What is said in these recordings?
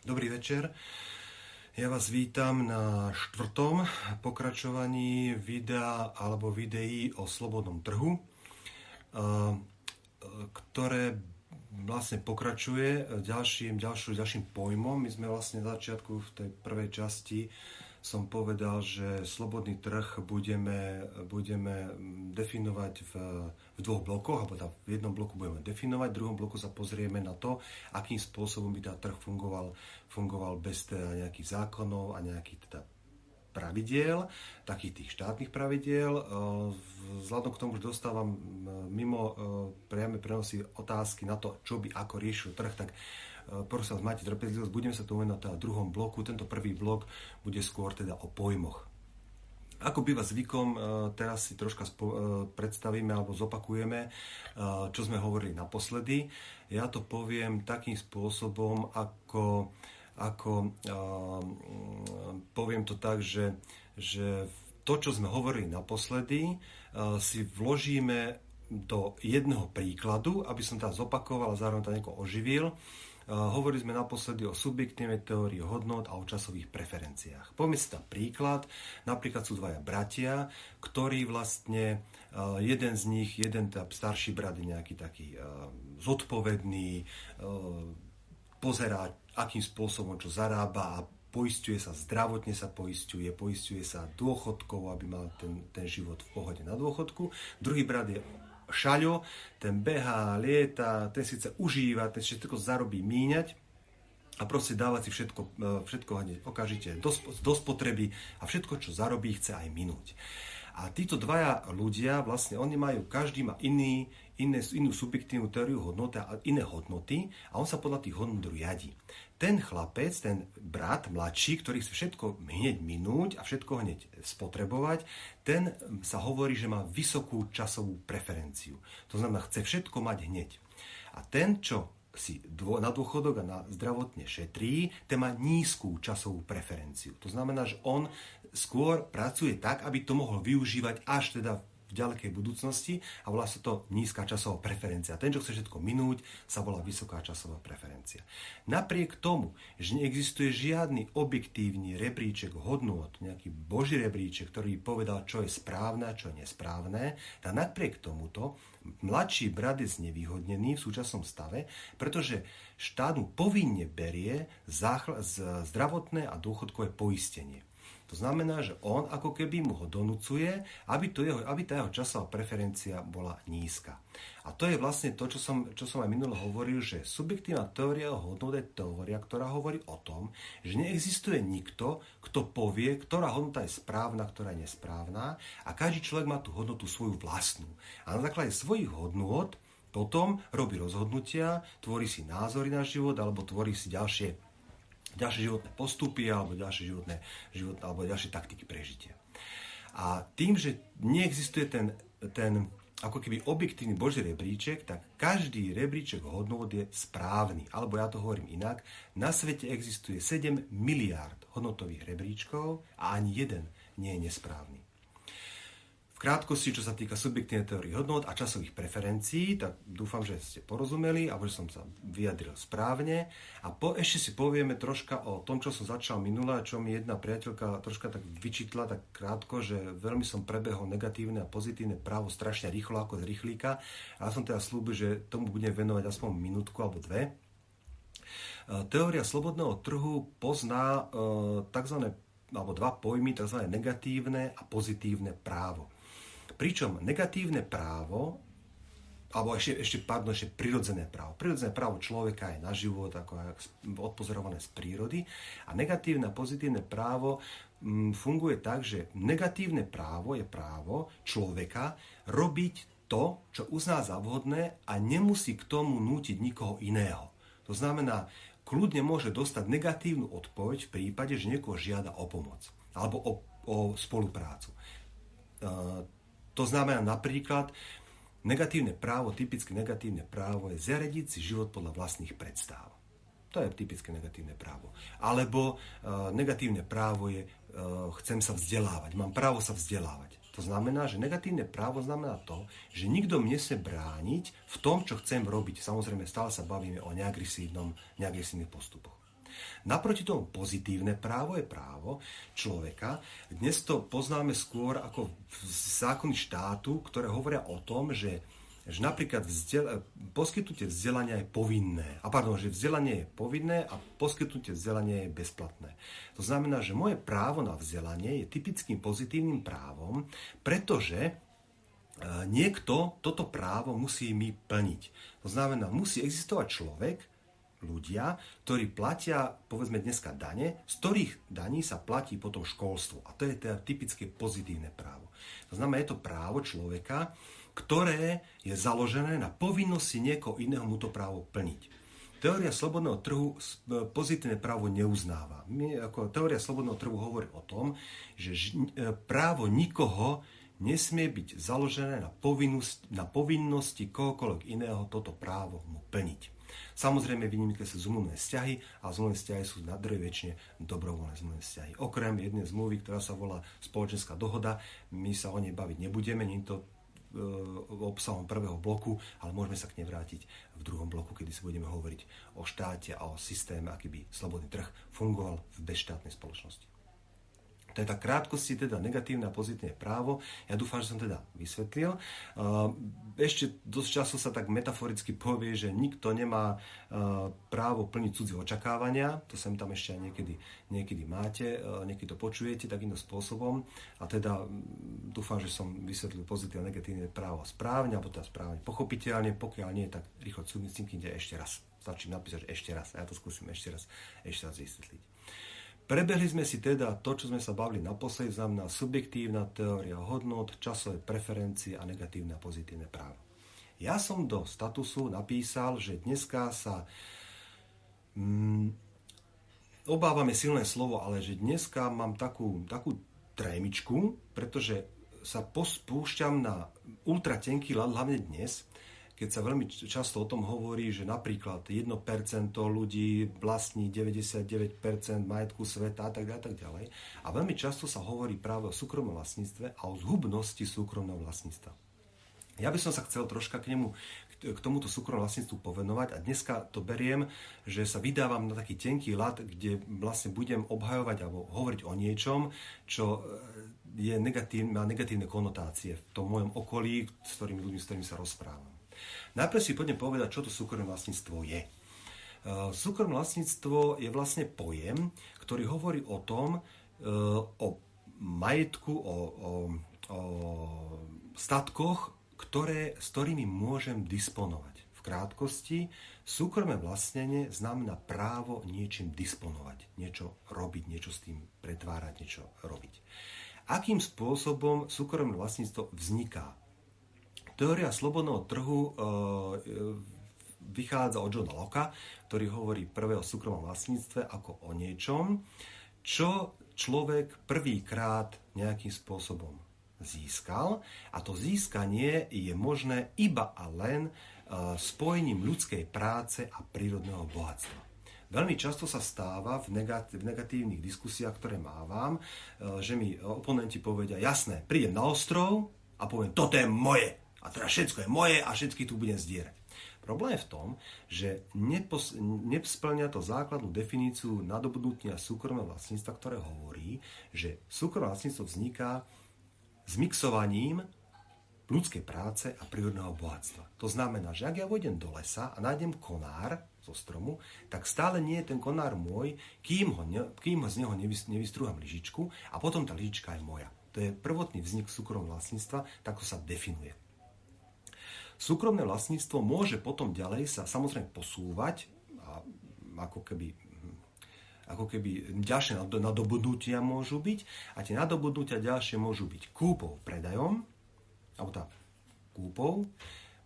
Dobrý večer. Ja vás vítam na štvrtom pokračovaní videa alebo videí o slobodnom trhu, ktoré vlastne pokračuje ďalším, ďalším, ďalším pojmom. My sme vlastne na začiatku v tej prvej časti som povedal, že slobodný trh budeme, budeme definovať v, v dvoch blokoch, alebo tam v jednom bloku budeme definovať, v druhom bloku sa pozrieme na to, akým spôsobom by tá trh fungoval, fungoval bez teda nejakých zákonov a nejakých teda pravidiel, takých tých štátnych pravidiel. Vzhľadom k tomu, že dostávam mimo priame prenosy otázky na to, čo by ako riešil trh, tak prosím vás, máte trpezlivosť, budeme sa tu venovať teda druhom bloku. Tento prvý blok bude skôr teda o pojmoch. Ako býva zvykom, e, teraz si troška e, predstavíme alebo zopakujeme, e, čo sme hovorili naposledy. Ja to poviem takým spôsobom, ako, ako poviem to tak, že, že to, čo sme hovorili naposledy, si vložíme do jedného príkladu, aby som teda zopakoval a zároveň to nejako oživil Hovorili sme naposledy o subjektívnej teórii hodnot a o časových preferenciách. Poďme si tam príklad. Napríklad sú dvaja bratia, ktorí vlastne jeden z nich, jeden tá starší brat je nejaký taký zodpovedný, pozerá, akým spôsobom čo zarába a poistuje sa, zdravotne sa poistuje, poistuje sa dôchodkov, aby mal ten, ten život v pohode na dôchodku. Druhý brat je šaľo, ten behá, lieta, ten síce užíva, ten všetko zarobí míňať a proste dávať si všetko, e, všetko hneď okamžite do, do spotreby a všetko, čo zarobí, chce aj minúť. A títo dvaja ľudia, vlastne oni majú, každý má iný, iné, inú subjektívnu teóriu hodnoty a iné hodnoty a on sa podľa tých hodnot riadi ten chlapec, ten brat mladší, ktorý chce všetko hneď minúť a všetko hneď spotrebovať, ten sa hovorí, že má vysokú časovú preferenciu. To znamená, chce všetko mať hneď. A ten, čo si dvo, na dôchodok a na zdravotne šetrí, ten má nízkú časovú preferenciu. To znamená, že on skôr pracuje tak, aby to mohol využívať až teda v ďalekej budúcnosti a volá sa to nízka časová preferencia. Ten, čo chce všetko minúť, sa volá vysoká časová preferencia. Napriek tomu, že neexistuje žiadny objektívny rebríček hodnôt, nejaký boží rebríček, ktorý povedal, čo je správne a čo je nesprávne, tak napriek tomuto mladší brat je znevýhodnený v súčasnom stave, pretože štát mu povinne berie zdravotné a dôchodkové poistenie. To znamená, že on ako keby mu ho donúcuje, aby, to jeho, aby tá jeho časová preferencia bola nízka. A to je vlastne to, čo som, čo som aj minulo hovoril, že subjektívna teória hodnot je teória, ktorá hovorí o tom, že neexistuje nikto, kto povie, ktorá hodnota je správna, ktorá je nesprávna a každý človek má tú hodnotu svoju vlastnú. A na základe svojich hodnôt potom robí rozhodnutia, tvorí si názory na život alebo tvorí si ďalšie ďalšie životné postupy alebo ďalšie životné, život, alebo ďalšie taktiky prežitia. A tým, že neexistuje ten, ten ako keby objektívny boží rebríček, tak každý rebríček hodnot je správny. Alebo ja to hovorím inak, na svete existuje 7 miliárd hodnotových rebríčkov a ani jeden nie je nesprávny krátkosti, čo sa týka subjektívnej teórie hodnot a časových preferencií, tak dúfam, že ste porozumeli a že som sa vyjadril správne. A po, ešte si povieme troška o tom, čo som začal minule, čo mi jedna priateľka troška tak vyčítla tak krátko, že veľmi som prebehol negatívne a pozitívne právo strašne rýchlo ako z rýchlíka. A ja som teda slúbil, že tomu budem venovať aspoň minútku alebo dve. E, teória slobodného trhu pozná e, tzv. alebo dva pojmy, tzv. negatívne a pozitívne právo. Pričom negatívne právo, alebo ešte, ešte, pardon, ešte prirodzené právo. Prirodzené právo človeka je na život, ako odpozorované z prírody. A negatívne a pozitívne právo mm, funguje tak, že negatívne právo je právo človeka robiť to, čo uzná za vhodné a nemusí k tomu nútiť nikoho iného. To znamená, kľudne môže dostať negatívnu odpoveď v prípade, že niekoho žiada o pomoc alebo o, o spoluprácu. To znamená napríklad, negatívne právo, typické negatívne právo je zariadiť si život podľa vlastných predstáv. To je typické negatívne právo. Alebo e, negatívne právo je, e, chcem sa vzdelávať, mám právo sa vzdelávať. To znamená, že negatívne právo znamená to, že nikto mne sa brániť v tom, čo chcem robiť. Samozrejme, stále sa bavíme o neagresívnom, neagresívnych postupoch. Naproti tomu pozitívne právo je právo človeka. Dnes to poznáme skôr ako zákony štátu, ktoré hovoria o tom, že že napríklad vzdel- poskytnutie vzdelania je povinné. A pardon, že vzdelanie je povinné a poskytnutie vzdelania je bezplatné. To znamená, že moje právo na vzdelanie je typickým pozitívnym právom, pretože e, niekto toto právo musí mi plniť. To znamená, musí existovať človek, ľudia, ktorí platia, povedzme dneska dane, z ktorých daní sa platí potom školstvo. A to je teda typické pozitívne právo. To znamená, je to právo človeka, ktoré je založené na povinnosti niekoho iného mu to právo plniť. Teória slobodného trhu e, pozitívne právo neuznáva. My, ako teória slobodného trhu hovorí o tom, že e, právo nikoho nesmie byť založené na, povinnosti, na povinnosti kohokoľvek iného toto právo mu plniť. Samozrejme, výnimky sú zmluvné vzťahy a zmluvné vzťahy sú na väčšine dobrovoľné zmluvné vzťahy. Okrem jednej zmluvy, ktorá sa volá spoločenská dohoda, my sa o nej baviť nebudeme, nie to E, obsahom prvého bloku, ale môžeme sa k nej vrátiť v druhom bloku, kedy si budeme hovoriť o štáte a o systéme, aký by slobodný trh fungoval v bezštátnej spoločnosti. Tak krátkosti, teda negatívne a pozitívne právo. Ja dúfam, že som teda vysvetlil. Ešte dosť času sa tak metaforicky povie, že nikto nemá právo plniť cudzie očakávania. To sem tam ešte aj niekedy, niekedy máte, niekedy to počujete takýmto spôsobom. A teda dúfam, že som vysvetlil pozitívne a negatívne právo správne, alebo teda správne pochopiteľne. Pokiaľ nie, tak rýchlo cinknite ešte raz. Stačí napísať ešte raz. A ja to skúsim ešte raz, ešte raz vysvetliť. Prebehli sme si teda to, čo sme sa bavili naposledy, znamená subjektívna teória hodnot, časové preferencie a negatívne a pozitívne právo. Ja som do statusu napísal, že dneska sa mm, obávame silné slovo, ale že dneska mám takú, takú trémičku, pretože sa pospúšťam na ultratenký ľad, hlavne dnes, keď sa veľmi často o tom hovorí, že napríklad 1% ľudí vlastní 99% majetku sveta a tak ďalej, a tak ďalej. A veľmi často sa hovorí práve o súkromnom vlastníctve a o zhubnosti súkromného vlastníctva. Ja by som sa chcel troška k nemu, k tomuto súkromnom vlastníctvu povenovať a dneska to beriem, že sa vydávam na taký tenký lat, kde vlastne budem obhajovať alebo hovoriť o niečom, čo e, je negatív, má negatívne konotácie v tom mojom okolí, s ktorými ľuďmi, s ktorými sa rozprávam. Najprv si poďme povedať, čo to súkromné vlastníctvo je. E, súkromné vlastníctvo je vlastne pojem, ktorý hovorí o tom, e, o majetku, o, o, o statkoch, ktoré, s ktorými môžem disponovať. V krátkosti, súkromné vlastnenie znamená právo niečím disponovať, niečo robiť, niečo s tým pretvárať, niečo robiť. Akým spôsobom súkromné vlastníctvo vzniká? Teória slobodného trhu e, vychádza od Johna Locke, ktorý hovorí prvé o súkromnom vlastníctve ako o niečom, čo človek prvýkrát nejakým spôsobom získal a to získanie je možné iba a len e, spojením ľudskej práce a prírodného bohatstva. Veľmi často sa stáva v, negatívnych diskusiách, ktoré mávam, e, že mi oponenti povedia, jasné, prídem na ostrov a poviem, toto je moje. A teraz všetko je moje a všetky tu budem zdierať. Problém je v tom, že nepos- nesplňa to základnú definíciu nadobudnutia súkromného vlastníctva, ktoré hovorí, že súkromné vlastníctvo vzniká zmixovaním ľudskej práce a prírodného bohatstva. To znamená, že ak ja vojdem do lesa a nájdem konár zo stromu, tak stále nie je ten konár môj, kým, ho ne, kým z neho nevystrúham lyžičku a potom tá lyžička je moja. To je prvotný vznik súkromného vlastníctva, tak sa definuje. Súkromné vlastníctvo môže potom ďalej sa samozrejme posúvať a ako keby ako keby ďalšie nadobudnutia môžu byť a tie nadobudnutia ďalšie môžu byť kúpou, predajom, alebo tá kúpou,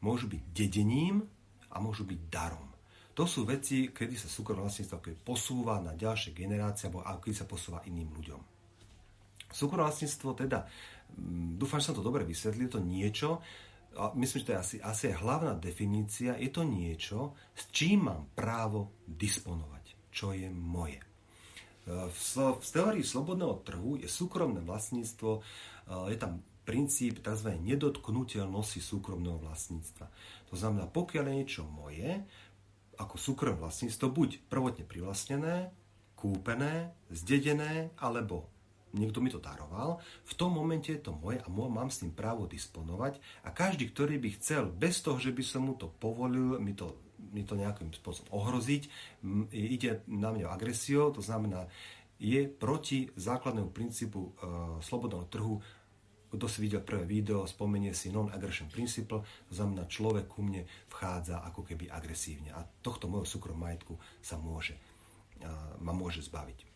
môžu byť dedením a môžu byť darom. To sú veci, kedy sa súkromné vlastníctvo posúva na ďalšie generácie alebo kedy sa posúva iným ľuďom. Súkromné vlastníctvo teda, mm, dúfam, že som to dobre vysvetlil, to niečo, a myslím, že to je asi, asi hlavná definícia, je to niečo, s čím mám právo disponovať, čo je moje. E, v, v teórii slobodného trhu je súkromné vlastníctvo, e, je tam princíp tzv. nedotknutelnosti súkromného vlastníctva. To znamená, pokiaľ je niečo moje, ako súkromné vlastníctvo buď prvotne privlastnené, kúpené, zdedené, alebo niekto mi to daroval, v tom momente je to moje a mám s tým právo disponovať a každý, ktorý by chcel, bez toho, že by som mu to povolil, mi to, mi to nejakým spôsobom ohroziť, ide na mňa agresiou, to znamená, je proti základnému princípu e, slobodného trhu kto si videl prvé video, spomenie si non-aggression principle, to znamená, človek ku mne vchádza ako keby agresívne a tohto môjho súkrom majetku sa môže, ma môže zbaviť.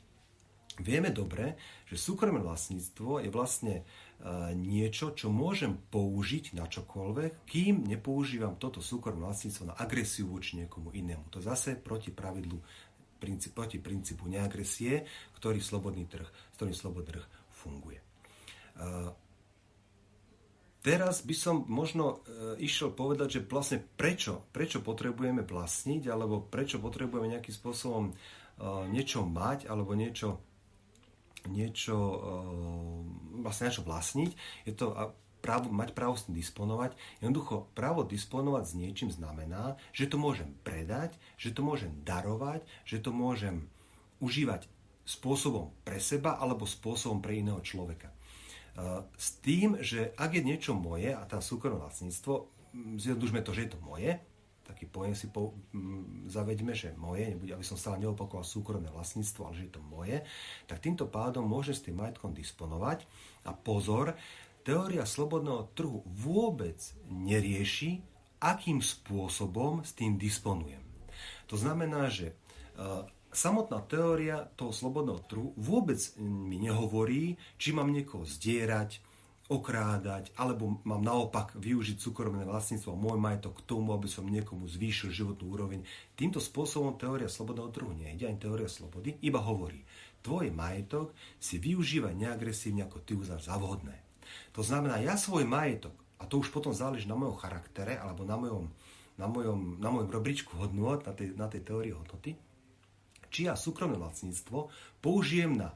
Vieme dobre, že súkromné vlastníctvo je vlastne niečo, čo môžem použiť na čokoľvek, kým nepoužívam toto súkromné vlastníctvo na agresiu voči niekomu inému. To zase proti pravidlu, proti princípu neagresie, ktorý slobodný trh, s ktorým slobodný trh funguje. Teraz by som možno e, išiel povedať, že vlastne prečo, prečo potrebujeme vlastniť, alebo prečo potrebujeme nejakým spôsobom e, niečo mať, alebo niečo, niečo e, vlastne niečo vlastniť. Je to právo, mať právo s tým disponovať. Jednoducho, právo disponovať s niečím znamená, že to môžem predať, že to môžem darovať, že to môžem užívať spôsobom pre seba alebo spôsobom pre iného človeka. S tým, že ak je niečo moje a tá súkromné vlastníctvo, zjednodužme to, že je to moje, taký pojem si po, m, zaveďme, že moje, nebude, aby som stále neopakoval súkromné vlastníctvo, ale že je to moje, tak týmto pádom môže s tým majetkom disponovať. A pozor, teória slobodného trhu vôbec nerieši, akým spôsobom s tým disponujem. To znamená, že samotná teória toho slobodného trhu vôbec mi nehovorí, či mám niekoho zdierať, okrádať, alebo mám naopak využiť súkromné vlastníctvo môj majetok k tomu, aby som niekomu zvýšil životnú úroveň. Týmto spôsobom teória slobodného trhu nejde, ani teória slobody, iba hovorí, tvoj majetok si využívaj neagresívne, ako ty uznáš za vhodné. To znamená, ja svoj majetok, a to už potom záleží na mojom charaktere, alebo na mojom, na mojom, na mojom rebríčku hodnot, na tej, na tej teórii hodnoty, či ja súkromné vlastníctvo použijem na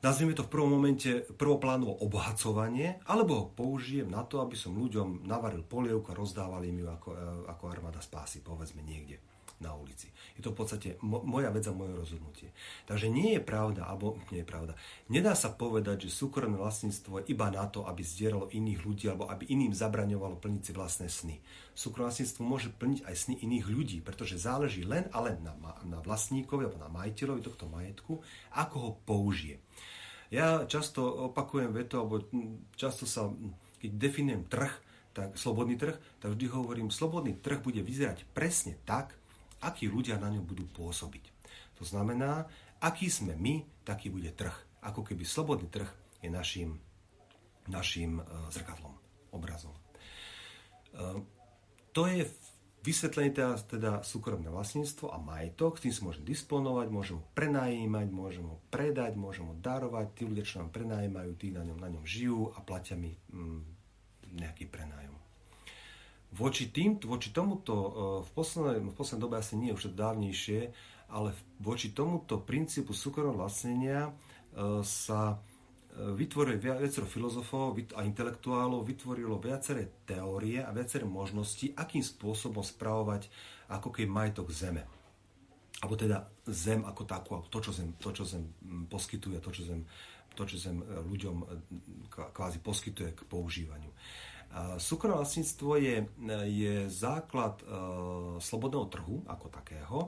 nazvime to v prvom momente prvoplánovo obohacovanie, alebo ho použijem na to, aby som ľuďom navaril polievku a rozdával im ju ako, e, ako armáda spásy, povedzme niekde na ulici. Je to v podstate mo- moja vec a moje rozhodnutie. Takže nie je pravda, alebo nie je pravda. Nedá sa povedať, že súkromné vlastníctvo je iba na to, aby zdieralo iných ľudí, alebo aby iným zabraňovalo plniť si vlastné sny. Súkromné vlastníctvo môže plniť aj sny iných ľudí, pretože záleží len a len na, na vlastníkovi alebo na majiteľovi tohto majetku, ako ho použije. Ja často opakujem veto, alebo často sa, keď definujem trh, tak slobodný trh, tak vždy hovorím, slobodný trh bude vyzerať presne tak, akí ľudia na ňom budú pôsobiť. To znamená, aký sme my, taký bude trh. Ako keby slobodný trh je našim, našim e, zrkadlom, obrazom. E, to je vysvetlenie teda, teda súkromné vlastníctvo a majetok, tým si môžem disponovať, môžem ho prenajímať, môžem ho predať, môžem ho darovať, tí ľudia, čo nám prenajímajú, tí na ňom, na ňom žijú a platia mi mm, nejaký prenájom. Voči, tým, voči tomuto, e, v poslednej, v poslednej dobe asi nie už dávnejšie, ale voči tomuto princípu súkromného vlastnenia e, sa vytvorili viacero filozofov a intelektuálov, vytvorilo viaceré teórie a viaceré možnosti, akým spôsobom spravovať ako keď majetok zeme. Alebo teda zem ako takú, to, čo zem, to, čo zem poskytuje, to, čo zem, to, čo zem ľuďom kvázi poskytuje k používaniu. Súkromné vlastníctvo je, je základ uh, slobodného trhu ako takého.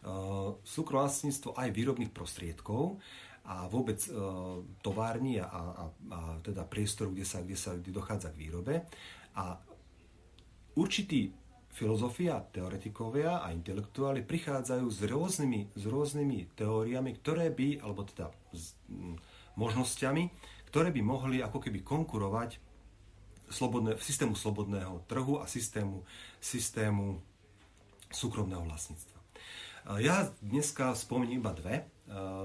Uh, súkromné vlastníctvo aj výrobných prostriedkov a vôbec uh, továrni a, a, a teda priestoru, kde sa, kde sa kde dochádza k výrobe. A určití filozofia, teoretikovia a intelektuáli prichádzajú s rôznymi, s rôznymi teóriami, ktoré by, alebo teda s m, možnosťami, ktoré by mohli ako keby konkurovať slobodné, systému slobodného trhu a systému, systému súkromného vlastníctva. Ja dneska spomeniem iba dve,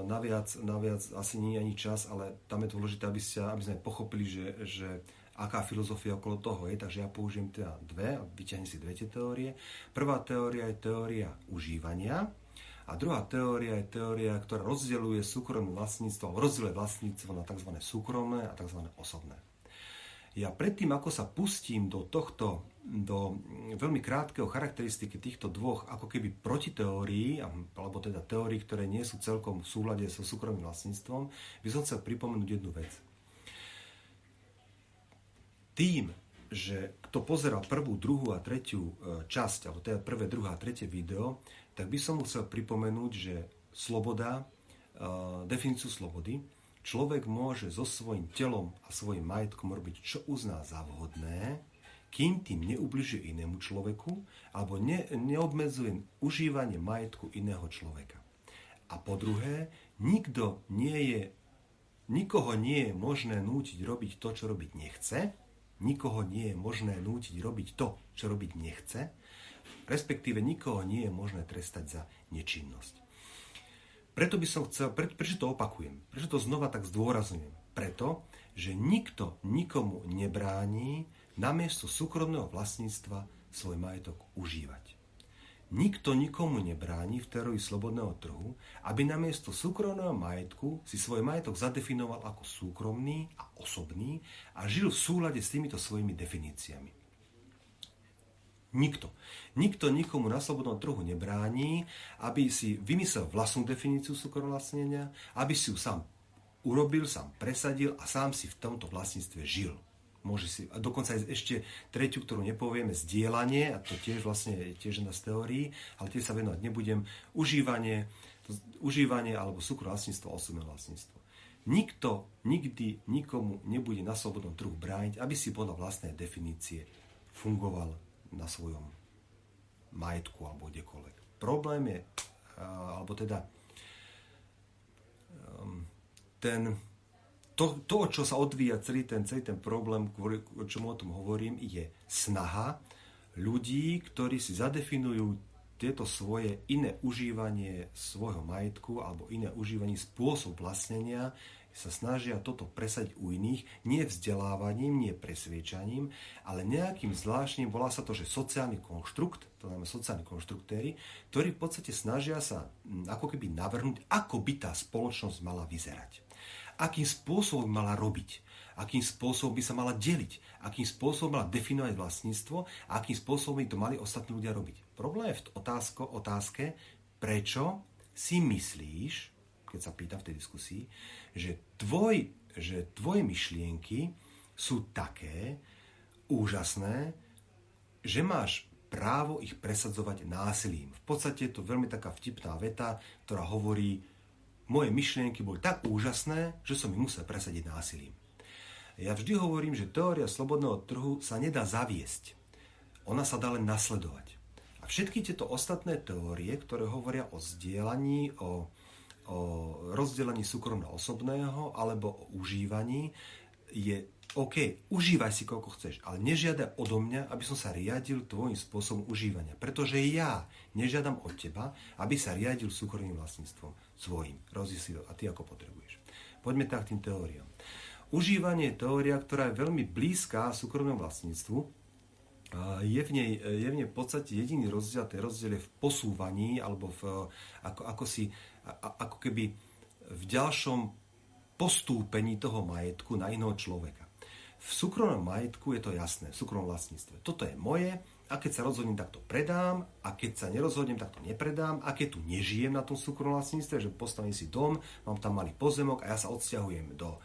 naviac, naviac asi nie je ani čas, ale tam je dôležité, aby, ste, aby sme pochopili, že, že aká filozofia okolo toho je, takže ja použijem teda dve, vyťahnem si dve tie teórie. Prvá teória je teória užívania a druhá teória je teória, ktorá rozdeľuje súkromné vlastníctvo, rozdeľuje vlastníctvo na tzv. súkromné a tzv. osobné. Ja predtým, ako sa pustím do tohto, do veľmi krátkeho charakteristiky týchto dvoch ako keby protiteórií, alebo teda teórií, ktoré nie sú celkom v súhľade so súkromným vlastníctvom, by som chcel pripomenúť jednu vec. Tým, že kto pozeral prvú, druhú a tretiu e, časť, alebo teda prvé, druhá a tretie video, tak by som mu chcel pripomenúť, že sloboda, e, definíciu slobody, človek môže so svojím telom a svojim majetkom robiť, čo uzná za vhodné, kým tým neubližuje inému človeku alebo ne, neobmedzuje užívanie majetku iného človeka. A po druhé, nikto nie je, nikoho nie je možné nútiť robiť to, čo robiť nechce, nikoho nie je možné nútiť robiť to, čo robiť nechce, respektíve nikoho nie je možné trestať za nečinnosť. Preto by som chcel, pre, prečo to opakujem? Prečo to znova tak zdôrazňujem? Preto, že nikto nikomu nebráni namiesto súkromného vlastníctva svoj majetok užívať. Nikto nikomu nebráni v teórii slobodného trhu, aby namiesto súkromného majetku si svoj majetok zadefinoval ako súkromný a osobný a žil v súlade s týmito svojimi definíciami. Nikto. Nikto nikomu na slobodnom trhu nebráni, aby si vymyslel vlastnú definíciu súkromlastnenia, aby si ju sám urobil, sám presadil a sám si v tomto vlastníctve žil. Môže si, a dokonca aj ešte tretiu, ktorú nepovieme, zdieľanie, a to tiež vlastne je tiež jedna z teórií, ale tiež sa venovať nebudem, užívanie, to, užívanie alebo súkromlastníctvo, osobné vlastníctvo. Nikto nikdy nikomu nebude na slobodnom trhu brániť, aby si podľa vlastnej definície fungoval na svojom majetku alebo kdekoľvek. Problém je, alebo teda um, ten, to, to, čo sa odvíja celý ten, celý ten problém, kvôli čomu o tom hovorím, je snaha ľudí, ktorí si zadefinujú tieto svoje iné užívanie svojho majetku alebo iné užívanie spôsob vlastnenia sa snažia toto presať u iných, nie vzdelávaním, nie presviečaním, ale nejakým zvláštnym, volá sa to, že sociálny konštrukt, to znamená sociálni konštruktéry, ktorí v podstate snažia sa mm, ako keby navrhnúť, ako by tá spoločnosť mala vyzerať. Akým spôsobom mala robiť, akým spôsobom by sa mala deliť, akým spôsobom mala definovať vlastníctvo a akým spôsobom by to mali ostatní ľudia robiť. Problém je v otázko, otázke, prečo si myslíš, keď sa pýta v tej diskusii, že, tvoj, že tvoje myšlienky sú také úžasné, že máš právo ich presadzovať násilím. V podstate je to veľmi taká vtipná veta, ktorá hovorí, moje myšlienky boli tak úžasné, že som ich musel presadiť násilím. Ja vždy hovorím, že teória slobodného trhu sa nedá zaviesť. Ona sa dá len nasledovať. A všetky tieto ostatné teórie, ktoré hovoria o zdieľaní, o o rozdelení súkromného osobného alebo o užívaní je OK, užívaj si koľko chceš, ale nežiada odo mňa, aby som sa riadil tvojim spôsobom užívania. Pretože ja nežiadam od teba, aby sa riadil súkromným vlastníctvom svojim. Rozdi si to a ty ako potrebuješ. Poďme tak tým teóriám. Užívanie je teória, ktorá je veľmi blízka súkromnému vlastníctvu, je v, nej, je v nej v podstate jediný rozdiel, ten rozdiel je v posúvaní alebo v, ako, ako si ako keby v ďalšom postúpení toho majetku na iného človeka. V súkromnom majetku je to jasné, v súkromnom vlastníctve. Toto je moje a keď sa rozhodnem, tak to predám a keď sa nerozhodnem, tak to nepredám a keď tu nežijem na tom súkromnom vlastníctve, že postavím si dom, mám tam malý pozemok a ja sa odsťahujem do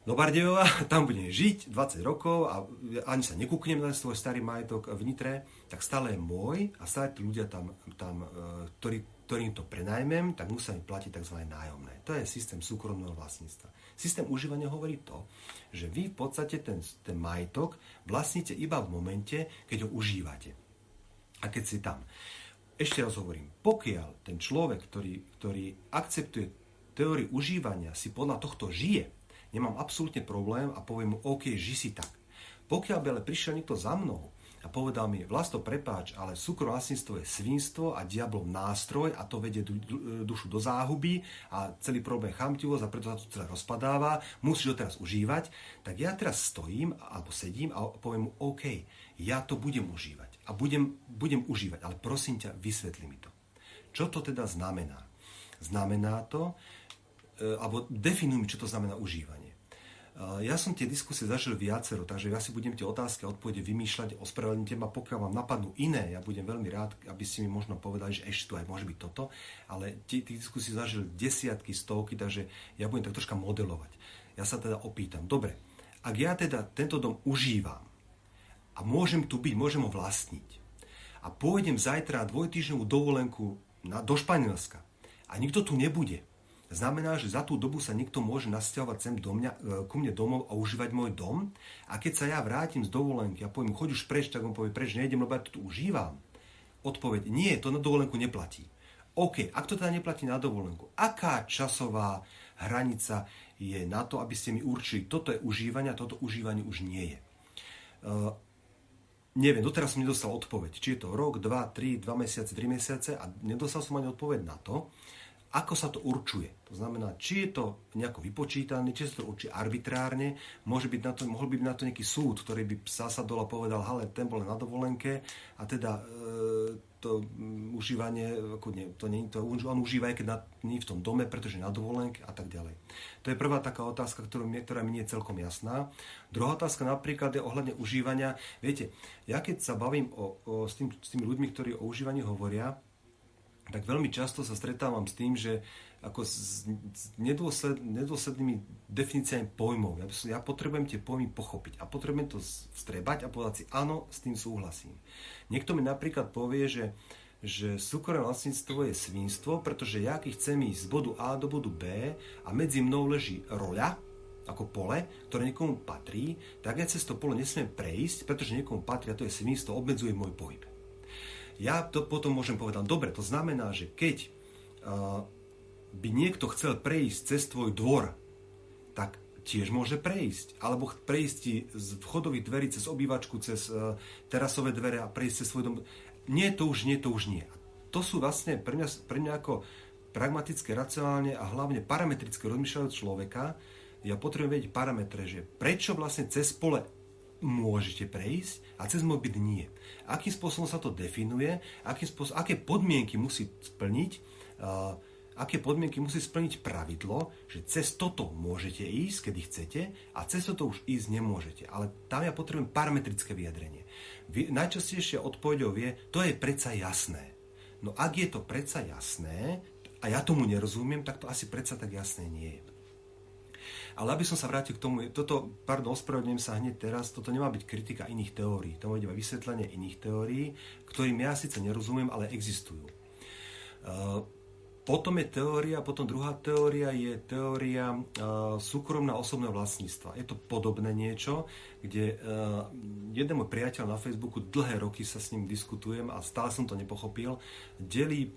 do Bardejova, tam budem žiť 20 rokov a ani sa nekúknem na svoj starý majetok v Nitre, tak stále je môj a stále tí ľudia tam, tam e, ktorí, ktorým to prenajmem, tak musia mi platiť tzv. nájomné. To je systém súkromného vlastníctva. Systém užívania hovorí to, že vy v podstate ten, ten majetok vlastníte iba v momente, keď ho užívate. A keď si tam. Ešte raz hovorím, pokiaľ ten človek, ktorý, ktorý akceptuje teóriu užívania, si podľa tohto žije, nemám absolútne problém a poviem mu, OK, ži si tak. Pokiaľ by ale prišiel niekto za mnou a povedal mi, vlasto prepáč, ale súkromné vlastníctvo je svinstvo a diablov nástroj a to vedie dušu do záhuby a celý problém chamtivosť a preto sa to celé rozpadáva, musíš ho teraz užívať, tak ja teraz stojím alebo sedím a poviem mu, OK, ja to budem užívať a budem, budem užívať, ale prosím ťa, vysvetli mi to. Čo to teda znamená? Znamená to, e, alebo definuj mi, čo to znamená užívanie. Ja som tie diskusie zažil viacero, takže ja si budem tie otázky a odpovede vymýšľať, ospravedlňte ma, pokiaľ vám napadnú iné, ja budem veľmi rád, aby ste mi možno povedali, že ešte tu aj môže byť toto, ale tie diskusie zažil desiatky, stovky, takže ja budem tak troška modelovať. Ja sa teda opýtam, dobre, ak ja teda tento dom užívam a môžem tu byť, môžem ho vlastniť a pôjdem zajtra dvojtýždňovú dovolenku na, do Španielska a nikto tu nebude, znamená, že za tú dobu sa niekto môže nasťahovať sem do mňa, e, ku mne domov a užívať môj dom. A keď sa ja vrátim z dovolenky a poviem, choď už preč, tak on povie, preč nejdem, lebo ja to tu užívam. Odpoveď, nie, to na dovolenku neplatí. OK, ak to teda neplatí na dovolenku, aká časová hranica je na to, aby ste mi určili, toto je užívanie a toto užívanie už nie je. Uh, neviem, doteraz som nedostal odpoveď, či je to rok, dva, tri, dva mesiace, tri mesiace a nedostal som ani odpoveď na to, ako sa to určuje. To znamená, či je to nejako vypočítané, či sa to určí arbitrárne, môže byť na to, mohol by byť na to nejaký súd, ktorý by zasadol a povedal, ale ten bol na dovolenke a teda e, to um, užívanie, ako nie, to nie, to, on užíva aj keď na, nie v tom dome, pretože na dovolenke a tak ďalej. To je prvá taká otázka, ktorú, ktorá mi nie je celkom jasná. Druhá otázka napríklad je ohľadne užívania. Viete, ja keď sa bavím o, o, s, tým, s tými ľuďmi, ktorí o užívaní hovoria, tak veľmi často sa stretávam s tým, že ako s, nedôsled, nedôslednými definíciami pojmov. Ja, ja potrebujem tie pojmy pochopiť a potrebujem to vstrebať a povedať si, áno, s tým súhlasím. Niekto mi napríklad povie, že, že súkromné vlastníctvo je svinstvo, pretože ja keď chcem ísť z bodu A do bodu B a medzi mnou leží roľa, ako pole, ktoré niekomu patrí, tak ja cez to pole nesmiem prejsť, pretože niekomu patrí a to je svinstvo, obmedzuje môj pohyb ja to potom môžem povedať, dobre, to znamená, že keď by niekto chcel prejsť cez tvoj dvor, tak tiež môže prejsť. Alebo prejsť z vchodových dverí cez obývačku, cez uh, terasové dvere a prejsť cez svoj dom. Nie, to už nie, to už nie. To sú vlastne pre mňa, pre mňa ako pragmatické, racionálne a hlavne parametrické rozmýšľajúce človeka, ja potrebujem vedieť parametre, že prečo vlastne cez pole môžete prejsť a cez byt nie. Akým spôsobom sa to definuje, akým spôsobom, aké podmienky musí splniť, uh, aké podmienky musí splniť pravidlo, že cez toto môžete ísť, kedy chcete a cez toto už ísť nemôžete. Ale tam ja potrebujem parametrické vyjadrenie. Vy, najčastejšia odpovedou je, to je predsa jasné. No ak je to predsa jasné, a ja tomu nerozumiem, tak to asi predsa tak jasné nie je. Ale aby som sa vrátil k tomu, toto, pardon, ospravedlňujem sa hneď teraz, toto nemá byť kritika iných teórií, to má byť vysvetlenie iných teórií, ktorým ja síce nerozumiem, ale existujú. Uh, potom je teória, potom druhá teória je teória uh, súkromná osobného vlastníctva. Je to podobné niečo, kde uh, jeden môj priateľ na Facebooku, dlhé roky sa s ním diskutujem a stále som to nepochopil, delí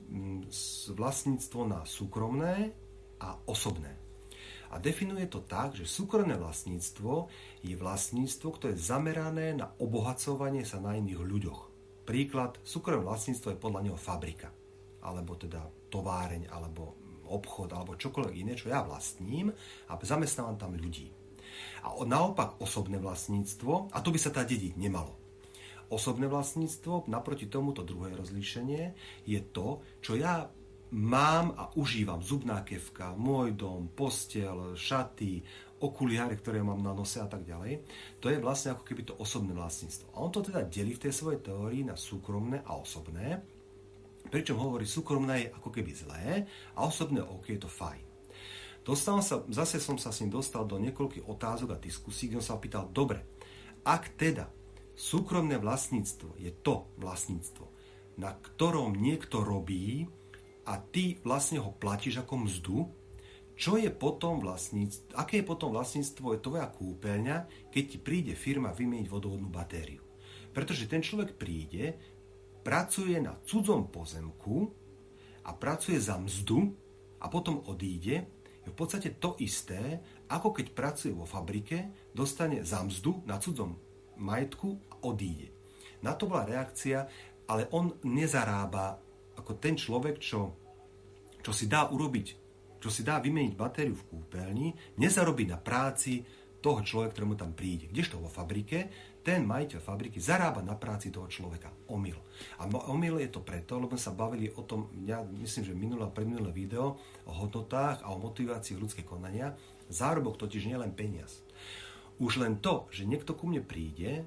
vlastníctvo na súkromné a osobné a definuje to tak, že súkromné vlastníctvo je vlastníctvo, ktoré je zamerané na obohacovanie sa na iných ľuďoch. Príklad, súkromné vlastníctvo je podľa neho fabrika, alebo teda továreň, alebo obchod, alebo čokoľvek iné, čo ja vlastním a zamestnávam tam ľudí. A naopak osobné vlastníctvo, a to by sa teda dediť nemalo. Osobné vlastníctvo, naproti tomuto druhé rozlíšenie, je to, čo ja mám a užívam zubná kevka, môj dom, postel, šaty, okuliare, ktoré mám na nose a tak ďalej, to je vlastne ako keby to osobné vlastníctvo. A on to teda delí v tej svojej teórii na súkromné a osobné, pričom hovorí, súkromné je ako keby zlé a osobné OK je to fajn. Dostal sa, zase som sa s ním dostal do niekoľkých otázok a diskusí, kde som sa opýtal, dobre, ak teda súkromné vlastníctvo je to vlastníctvo, na ktorom niekto robí a ty vlastne ho platíš ako mzdu, čo je potom vlastníctvo, aké je potom vlastníctvo je tvoja kúpeľňa, keď ti príde firma vymeniť vodovodnú batériu. Pretože ten človek príde, pracuje na cudzom pozemku a pracuje za mzdu a potom odíde, je v podstate to isté, ako keď pracuje vo fabrike, dostane za mzdu na cudzom majetku a odíde. Na to bola reakcia, ale on nezarába ako ten človek, čo, čo si dá urobiť, čo si dá vymeniť batériu v kúpeľni, nezarobí na práci toho človeka, ktorému tam príde. Kdežto vo fabrike, ten majiteľ fabriky zarába na práci toho človeka. Omyl. A omyl je to preto, lebo sa bavili o tom, ja myslím, že minulé predminulé video o hodnotách a o motivácii ľudskej konania. Zárobok totiž nie len peniaz. Už len to, že niekto ku mne príde,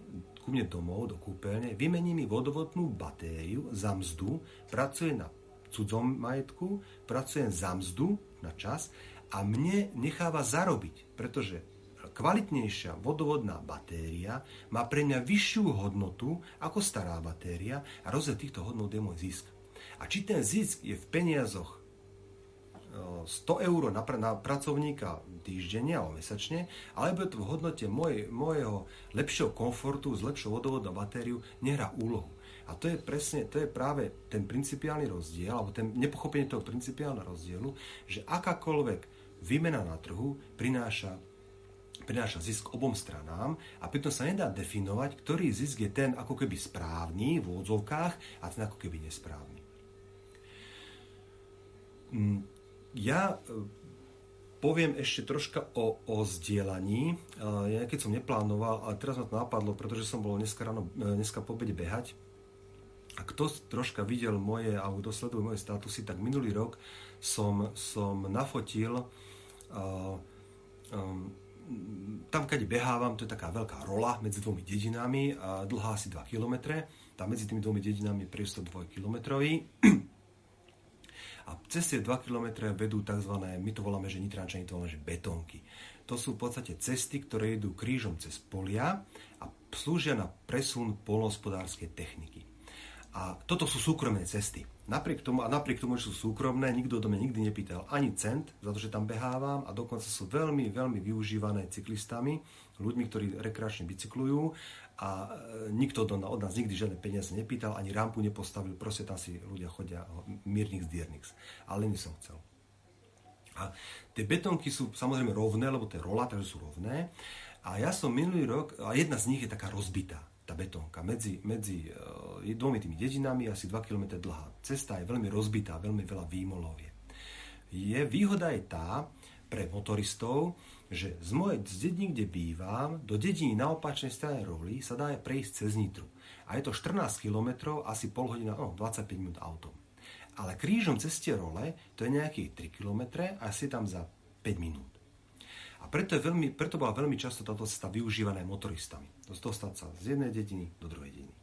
ku mne domov, do kúpeľne, vymení mi vodovodnú batériu za mzdu, pracuje na cudzom majetku, pracujem za mzdu na čas a mne necháva zarobiť, pretože kvalitnejšia vodovodná batéria má pre mňa vyššiu hodnotu ako stará batéria a rozdiel týchto hodnot je môj zisk. A či ten zisk je v peniazoch 100 eur na, na pracovníka týždenne alebo mesačne, alebo to v hodnote moj, môjho lepšieho komfortu s lepšou vodovodnou batériu, nehrá úlohu. A to je presne, to je práve ten principiálny rozdiel, alebo ten nepochopenie toho principiálneho rozdielu, že akákoľvek výmena na trhu prináša prináša zisk obom stranám a pritom sa nedá definovať, ktorý zisk je ten ako keby správny v úvodzovkách a ten ako keby nesprávny. Mm, ja e, poviem ešte troška o, o zdieľaní. E, ja keď som neplánoval, ale teraz ma to napadlo, pretože som bol dneska, ráno, e, dneska po obede behať. A kto troška videl moje, alebo kto sleduje moje statusy, tak minulý rok som, som nafotil uh, um, tam, keď behávam, to je taká veľká rola medzi dvomi dedinami, a dlhá asi 2 km. Tam medzi tými dvomi dedinami je priestor 2 km. A cez tie 2 km vedú tzv. my to voláme, že Nitrančani to voláme, že betónky. To sú v podstate cesty, ktoré idú krížom cez polia a slúžia na presun polnohospodárskej techniky. A toto sú súkromné cesty. Napriek tomu, a napriek tomu, že sú súkromné, nikto do mňa nikdy nepýtal ani cent za to, že tam behávam a dokonca sú veľmi, veľmi využívané cyklistami, ľuďmi, ktorí rekreačne bicyklujú a e, nikto od nás nikdy žiadne peniaze nepýtal, ani rampu nepostavil, proste tam si ľudia chodia Mirnix, Diernix. Ale nie som chcel. A tie betonky sú samozrejme rovné, lebo to je rola, takže sú rovné. A ja som minulý rok, a jedna z nich je taká rozbitá tá betónka. Medzi, medzi uh, dvomi tými dedinami asi 2 km dlhá. Cesta je veľmi rozbitá, veľmi veľa výmolov je. je. Výhoda je tá pre motoristov, že z mojej z dediny, kde bývam, do dediny na opačnej strane roly sa dá prejsť cez Nitru. A je to 14 km, asi pol hodina, no 25 minút autom. Ale krížom cez tie role, to je nejakých 3 km asi tam za 5 minút. A preto, je veľmi, preto bola veľmi často táto cesta využívaná motoristami. Dostať sa z jednej dediny do druhej dediny.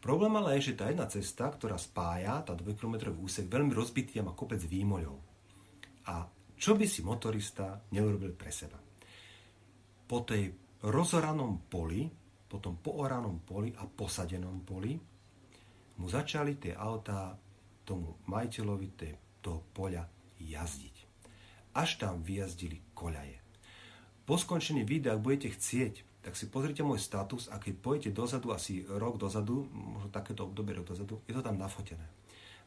Problém ale je, že tá jedna cesta, ktorá spája, tá 2 km úsek, veľmi rozbitý a má kopec výmoľov. A čo by si motorista neurobil pre seba? Po tej rozoranom poli, po tom pooranom poli a posadenom poli, mu začali tie autá tomu majiteľovi toho poľa jazdiť. Až tam vyjazdili koľaje. Po skončení videa, ak budete chcieť, tak si pozrite môj status a keď pojete dozadu, asi rok dozadu, možno takéto obdobie rok dozadu, je to tam nafotené.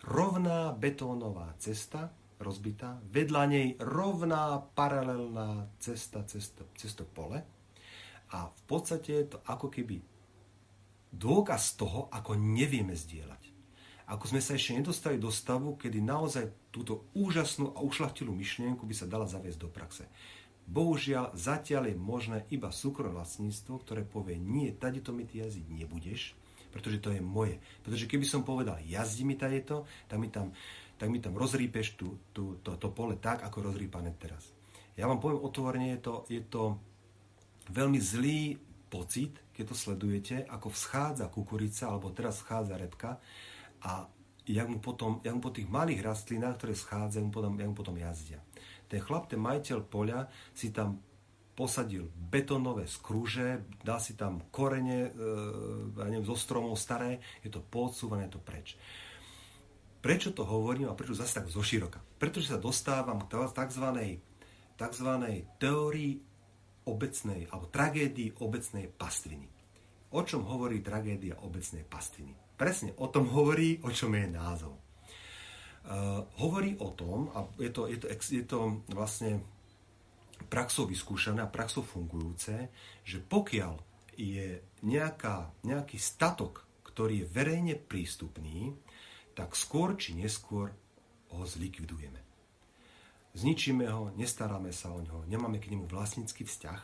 Rovná betónová cesta, rozbitá, vedľa nej rovná paralelná cesta cez to, cez to pole a v podstate je to ako keby dôkaz toho, ako nevieme zdieľať. Ako sme sa ešte nedostali do stavu, kedy naozaj túto úžasnú a ušlachtilú myšlienku by sa dala zaviesť do praxe. Bohužiaľ, zatiaľ je možné iba súkromné vlastníctvo, ktoré povie, nie, tady to mi ty jazdiť nebudeš, pretože to je moje. Pretože keby som povedal, jazdi mi tady to, tak mi tam, tak mi tam rozrípeš tú, tú, to, to pole tak, ako rozrípané teraz. Ja vám poviem otvorene, je to, je to veľmi zlý pocit, keď to sledujete, ako vschádza kukurica, alebo teraz vschádza repka a jak mu potom, jak mu po tých malých rastlinách, ktoré schádzajú, potom, jak mu potom jazdia. Ten chlap, ten majiteľ poľa si tam posadil betonové skrúže, dal si tam korene, e, ja neviem, zo stromov staré, je to podsúvané, je to preč. Prečo to hovorím a prečo zase tak zoširoka? Pretože sa dostávam k tzv. tzv. teórii obecnej, alebo tragédii obecnej pastviny. O čom hovorí tragédia obecnej pastviny? Presne o tom hovorí, o čom je názov. Uh, hovorí o tom, a je to, je to, je to vlastne praxou vyskúšané a praxou fungujúce, že pokiaľ je nejaká, nejaký statok, ktorý je verejne prístupný, tak skôr či neskôr ho zlikvidujeme. Zničíme ho, nestaráme sa o ňo, nemáme k nemu vlastnícky vzťah,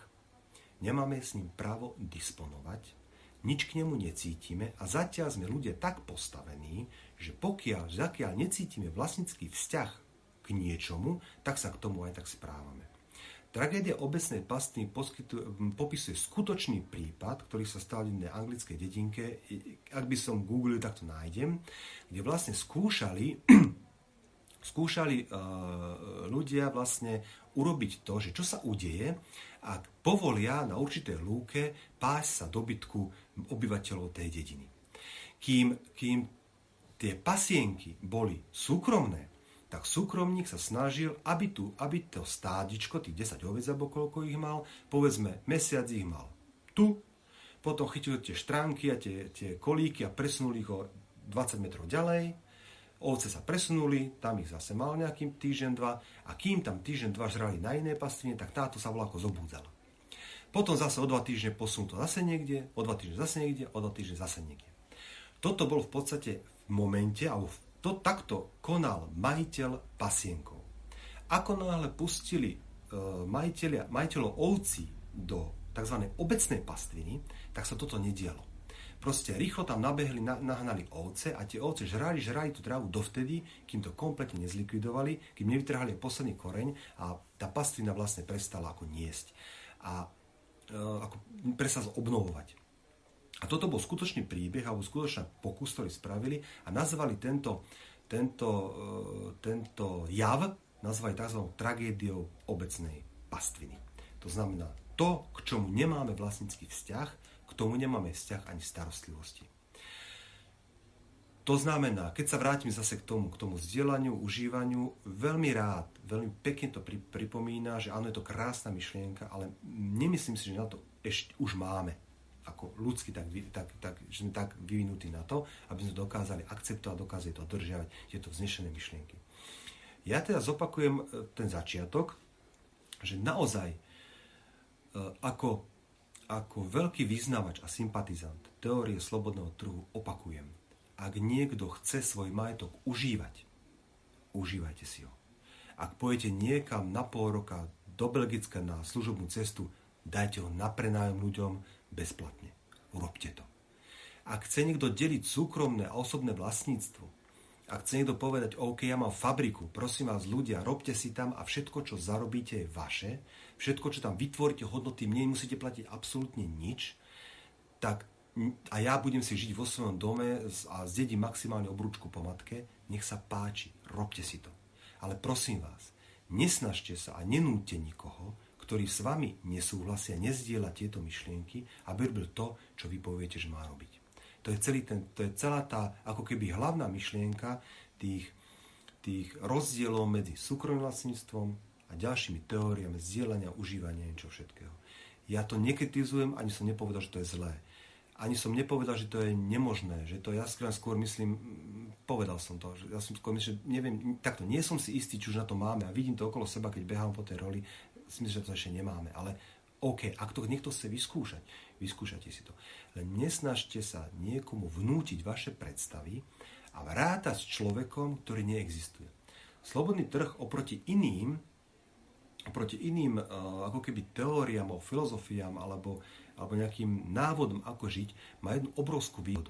nemáme s ním právo disponovať, nič k nemu necítime a zatiaľ sme ľudia tak postavení, že pokiaľ, zakiaľ necítime vlastnický vzťah k niečomu, tak sa k tomu aj tak správame. Tragédia obecnej pastviny popisuje skutočný prípad, ktorý sa stal v jednej anglickej dedinke. Ak by som googlil, tak to nájdem, kde vlastne skúšali, skúšali uh, ľudia vlastne urobiť to, že čo sa udeje, ak povolia na určitej lúke pás sa dobytku obyvateľov tej dediny. Kým, kým tie pasienky boli súkromné, tak súkromník sa snažil, aby, tu, aby to stádičko, tých 10 oviec, alebo koľko ich mal, povedzme, mesiac ich mal tu, potom chytili tie štránky a tie, tie kolíky a presunuli ich o 20 metrov ďalej, ovce sa presunuli, tam ich zase mal nejaký týždeň, dva a kým tam týždeň, dva žrali na iné pastvine, tak táto sa volá ako zobúdzala. Potom zase o dva týždne posunú to zase niekde, o dva týždne zase niekde, o dva týždne zase niekde. Toto bol v podstate v momente, alebo v to takto konal majiteľ pasienkov. Ako náhle pustili e, majiteľia, majiteľov ovcí do tzv. obecnej pastviny, tak sa toto nedialo. Proste rýchlo tam nabehli, nahnali ovce a tie ovce žrali, žrali tú trávu dovtedy, kým to kompletne nezlikvidovali, kým nevytrhali posledný koreň a tá pastvina vlastne prestala ako niesť a e, ako prestala obnovovať. A toto bol skutočný príbeh, alebo skutočný pokus, ktorý spravili a nazvali tento, tento, e, tento jav nazvali tzv. tragédiou obecnej pastviny. To znamená, to, k čomu nemáme vlastnícky vzťah, k tomu nemáme vzťah ani starostlivosti. To znamená, keď sa vrátim zase k tomu, k tomu vzdielaniu, užívaniu, veľmi rád, veľmi pekne to pripomína, že áno, je to krásna myšlienka, ale nemyslím si, že na to ešte už máme ako ľudsky tak, tak, tak, že sme tak vyvinutí na to, aby sme dokázali akceptovať, dokázali to držiavať, tieto vznešené myšlienky. Ja teda zopakujem e, ten začiatok, že naozaj e, ako, ako veľký vyznavač a sympatizant teórie slobodného trhu opakujem, ak niekto chce svoj majetok užívať, užívajte si ho. Ak pojete niekam na pol roka do Belgicka na služobnú cestu, dajte ho na prenájom ľuďom, bezplatne. Urobte to. Ak chce niekto deliť súkromné a osobné vlastníctvo, ak chce niekto povedať, OK, ja mám fabriku, prosím vás ľudia, robte si tam a všetko, čo zarobíte, je vaše, všetko, čo tam vytvoríte hodnoty, mne musíte platiť absolútne nič, tak a ja budem si žiť vo svojom dome a zdedím maximálne obrúčku po matke, nech sa páči, robte si to. Ale prosím vás, nesnažte sa a nenúte nikoho, ktorý s vami nesúhlasia, nezdieľa tieto myšlienky, aby robil to, čo vy poviete, že má robiť. To je, celý ten, to je celá tá, ako keby hlavná myšlienka tých, tých rozdielov medzi súkromným vlastníctvom a ďalšími teóriami zdieľania, užívania niečo všetkého. Ja to nekritizujem, ani som nepovedal, že to je zlé. Ani som nepovedal, že to je nemožné, že to ja skôr myslím, povedal som to, ja som skôr myslím, že neviem, takto, nie som si istý, či už na to máme a vidím to okolo seba, keď behám po tej roli, myslím, že to ešte nemáme, ale OK, ak to niekto chce vyskúšať, vyskúšajte si to. Len nesnažte sa niekomu vnútiť vaše predstavy a vráta s človekom, ktorý neexistuje. Slobodný trh oproti iným, oproti iným uh, ako keby teóriám o filozofiám alebo, alebo nejakým návodom, ako žiť, má jednu obrovskú výhodu.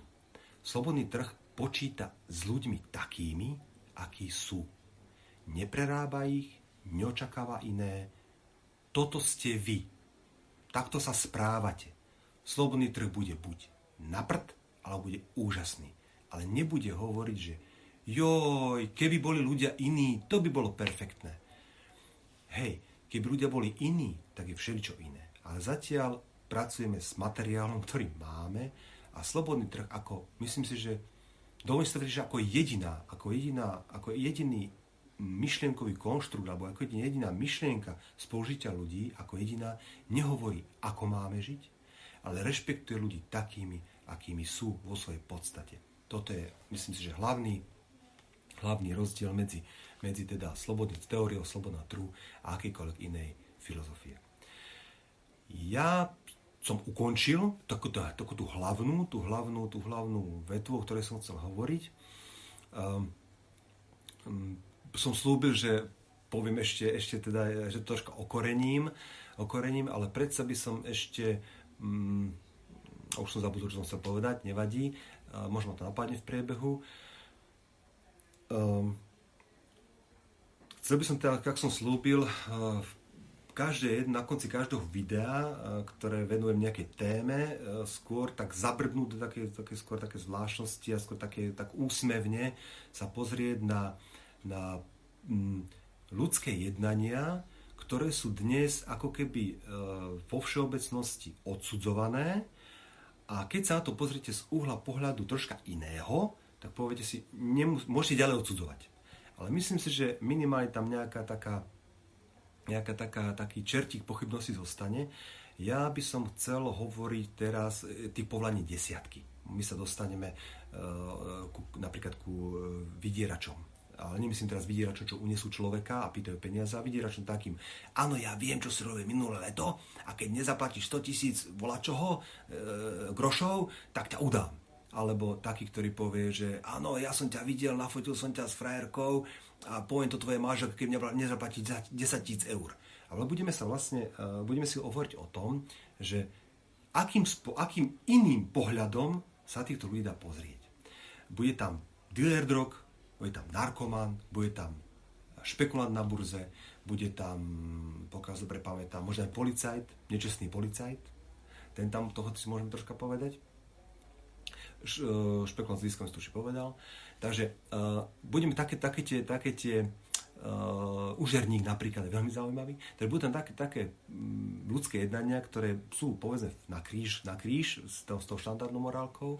Slobodný trh počíta s ľuďmi takými, akí sú. Neprerába ich, neočakáva iné, toto ste vy. Takto sa správate. Slobodný trh bude buď na prd, alebo bude úžasný. Ale nebude hovoriť, že joj, keby boli ľudia iní, to by bolo perfektné. Hej, keby ľudia boli iní, tak je všeličo iné. Ale zatiaľ pracujeme s materiálom, ktorý máme a slobodný trh ako, myslím si, že dovolím sa že ako jediná, ako jediná, ako jediný myšlienkový konštrukt, alebo ako jediná myšlienka spolužitia ľudí, ako jediná, nehovorí, ako máme žiť, ale rešpektuje ľudí takými, akými sú vo svojej podstate. Toto je, myslím si, že hlavný, hlavný rozdiel medzi, medzi teda slobodný, teóriou slobodného trhu a akýkoľvek inej filozofie. Ja som ukončil takú, takú tú hlavnú, tú hlavnú, tú hlavnú vetu, o ktorej som chcel hovoriť. Um, som slúbil, že poviem ešte, ešte teda, že troška okorením, okorením, ale predsa by som ešte mm, už som zabudol, čo som chcel povedať, nevadí, možno to napadne v priebehu. Um, chcel by som teda, ako som slúbil, v každé, na konci každého videa, ktoré venujem nejakej téme, skôr tak zabrdnúť do také, také, skôr také zvláštnosti a skôr také, tak úsmevne sa pozrieť na, na mm, ľudské jednania, ktoré sú dnes ako keby e, vo všeobecnosti odsudzované a keď sa na to pozrite z uhla pohľadu troška iného, tak poviete si, nemus- môžete ďalej odsudzovať. Ale myslím si, že minimálne tam nejaká taká, nejaká taká, taký čertík pochybnosti zostane. Ja by som chcel hovoriť teraz e, tých povolaní desiatky. My sa dostaneme e, ku, napríklad ku e, vydieračom ale nemyslím teraz vydieračom, čo unesú človeka a pýtajú peniaze a vydieračom takým, áno, ja viem, čo si robil minulé leto a keď nezaplatíš 100 tisíc čoho, e, grošov, tak ťa udám. Alebo taký, ktorý povie, že áno, ja som ťa videl, nafotil som ťa s frajerkou a poviem to tvoje mážok, keď mňa nezaplatí 10 tisíc eur. Ale budeme sa vlastne, e, budeme si hovoriť o tom, že akým, spo, akým iným pohľadom sa týchto ľudí dá pozrieť. Bude tam dealer drog, bude tam narkoman, bude tam špekulant na burze, bude tam, pokiaľ dobre pamätám, možno aj policajt, nečestný policajt, ten tam, toho si môžeme troška povedať. E, špekulant s ziskom si to už povedal. Takže uh, budeme také, také tie, také tie uh, užerník napríklad je veľmi zaujímavý. Takže budú tam také, také um, ľudské jednania, ktoré sú povedzme na kríž, na kríž s tou, s tou štandardnou morálkou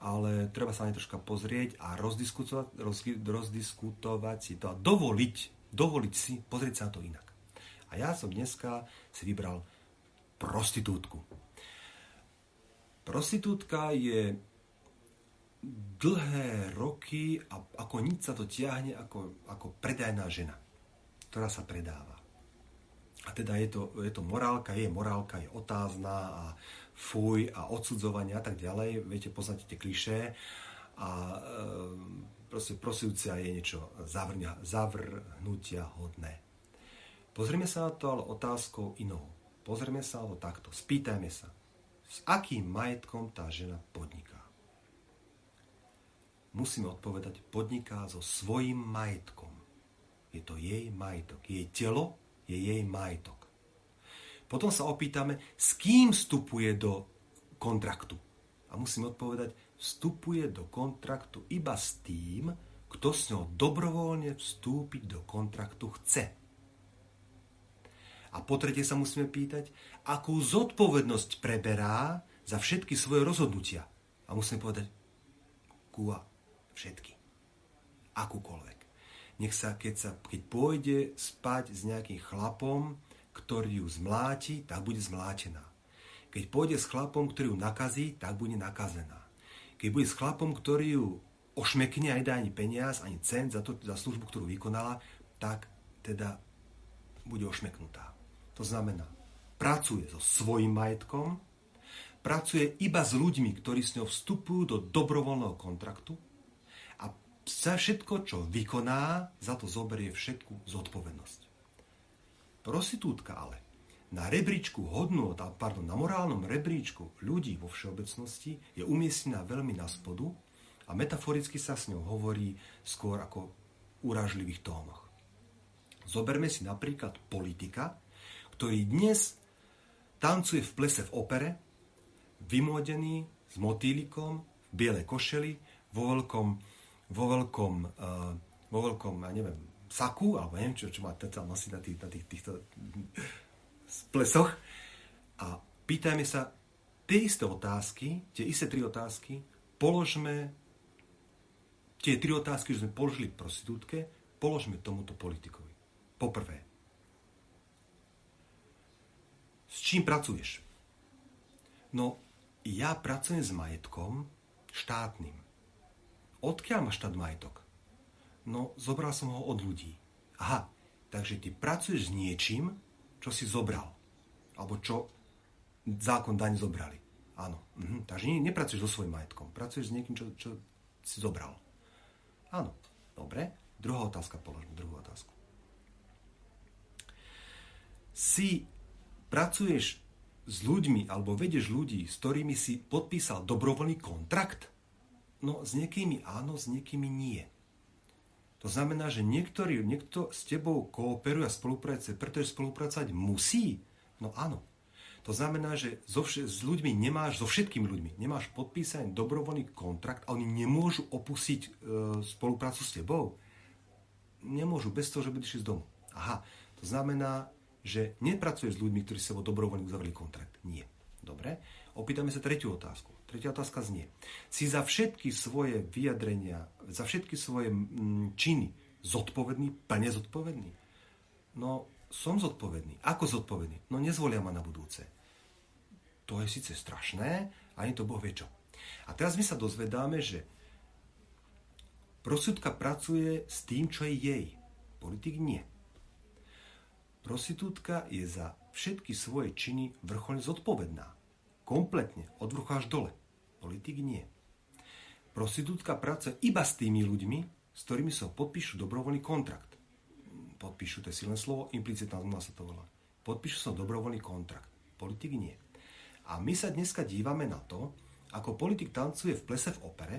ale treba sa na ne troška pozrieť a rozdiskutovať, rozdiskutovať si to a dovoliť, dovoliť si pozrieť sa na to inak. A ja som dneska si vybral prostitútku. Prostitútka je dlhé roky a ako nič sa to tiahne ako, ako predajná žena, ktorá sa predáva. A teda je to, je to morálka, je morálka, je otázna a fuj a odsudzovanie a tak ďalej. Viete, poznáte tie klišé a e, proste prosujúcia je niečo zavrňa, zavrhnutia hodné. Pozrieme sa na to ale otázkou inou. Pozrieme sa na to takto. Spýtajme sa, s akým majetkom tá žena podniká. Musíme odpovedať, podniká so svojím majetkom. Je to jej majetok. Jej telo je jej majetok. Potom sa opýtame, s kým vstupuje do kontraktu. A musím odpovedať, vstupuje do kontraktu iba s tým, kto s ňou dobrovoľne vstúpiť do kontraktu chce. A po tretie sa musíme pýtať, akú zodpovednosť preberá za všetky svoje rozhodnutia. A musíme povedať, kúa, všetky. Akúkoľvek. Nech sa, keď, sa, keď pôjde spať s nejakým chlapom, ktorý ju zmláti, tak bude zmlátená. Keď pôjde s chlapom, ktorý ju nakazí, tak bude nakazená. Keď bude s chlapom, ktorý ju ošmekne a nedá ani peniaz, ani cent za, to, za službu, ktorú vykonala, tak teda bude ošmeknutá. To znamená, pracuje so svojím majetkom, pracuje iba s ľuďmi, ktorí s ňou vstupujú do dobrovoľného kontraktu a za všetko, čo vykoná, za to zoberie všetku zodpovednosť. Prostitútka ale na rebríčku hodnot, pardon, na morálnom rebríčku ľudí vo všeobecnosti je umiestnená veľmi na spodu a metaforicky sa s ňou hovorí skôr ako uražlivých tónoch. Zoberme si napríklad politika, ktorý dnes tancuje v plese v opere, vymodený s motýlikom, v bielej košeli, vo veľkom, vo veľkom, uh, vo veľkom, ja neviem, saku, alebo neviem, čo, čo má teta nosiť na, tých, na tých, týchto plesoch. A pýtajme sa tie isté otázky, tie isté tri otázky, položme tie tri otázky, že sme položili prostitútke, položme tomuto politikovi. Poprvé, s čím pracuješ? No, ja pracujem s majetkom štátnym. Odkiaľ má štát majetok? No, zobral som ho od ľudí. Aha, takže ty pracuješ s niečím, čo si zobral. Alebo čo zákon daň zobrali. Áno. Mhm. Takže nie, nepracuješ so svojím majetkom. Pracuješ s niekým, čo, čo si zobral. Áno. Dobre. Druhá otázka položme. Druhú otázku. Si pracuješ s ľuďmi, alebo vedeš ľudí, s ktorými si podpísal dobrovoľný kontrakt? No, s niekými áno, s niekými nie. To znamená, že niektorý, niekto s tebou kooperuje a spolupracuje, pretože spolupracovať musí? No áno. To znamená, že so vš- s ľuďmi nemáš, so všetkými ľuďmi, nemáš podpísaný dobrovoľný kontrakt a oni nemôžu opustiť e, spoluprácu s tebou. Nemôžu, bez toho, že by išli z domu. Aha, to znamená, že nepracuješ s ľuďmi, ktorí sa vo dobrovoľne uzavreli kontrakt. Nie. Dobre? Opýtame sa tretiu otázku. Tretia otázka znie. Si za všetky svoje vyjadrenia, za všetky svoje mm, činy zodpovedný, plne zodpovedný? No, som zodpovedný. Ako zodpovedný? No, nezvolia ma na budúce. To je síce strašné, ani to Boh vie čo. A teraz my sa dozvedáme, že prosudka pracuje s tým, čo je jej. Politik nie. Prostitútka je za všetky svoje činy vrcholne zodpovedná. Kompletne, od vrchu až dole. Politik nie. Prostitútka pracuje iba s tými ľuďmi, s ktorými sa podpíšu dobrovoľný kontrakt. Podpíšu, to je silné slovo, implicitná zmluva sa to volá. Podpíšu sa dobrovoľný kontrakt. Politik nie. A my sa dneska dívame na to, ako politik tancuje v plese v opere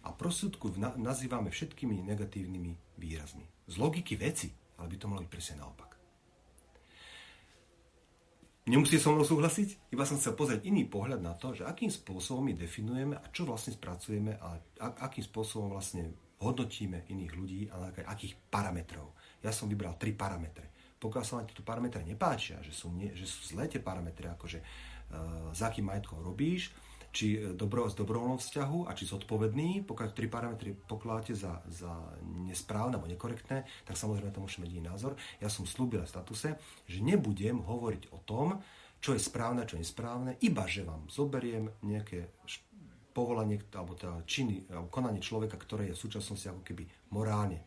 a prostitútku nazývame všetkými negatívnymi výrazmi. Z logiky veci, ale by to malo byť presne naopak. Nemusíte so mnou súhlasiť, iba som chcel pozrieť iný pohľad na to, že akým spôsobom my definujeme a čo vlastne spracujeme a akým spôsobom vlastne hodnotíme iných ľudí a na akých parametrov. Ja som vybral tri parametre. Pokiaľ sa vám tieto parametre nepáčia, že sú, nie, že sú zlé tie parametre, akože uh, za akým majetkom robíš, či dobro, z dobrovoľnom vzťahu a či zodpovedný, pokiaľ tri parametry pokladáte za, za nesprávne alebo nekorektné, tak samozrejme to môžeme iný názor. Ja som slúbil v statuse, že nebudem hovoriť o tom, čo je správne, čo je nesprávne, iba že vám zoberiem nejaké povolanie alebo teda činy, alebo konanie človeka, ktoré je v súčasnosti ako keby morálne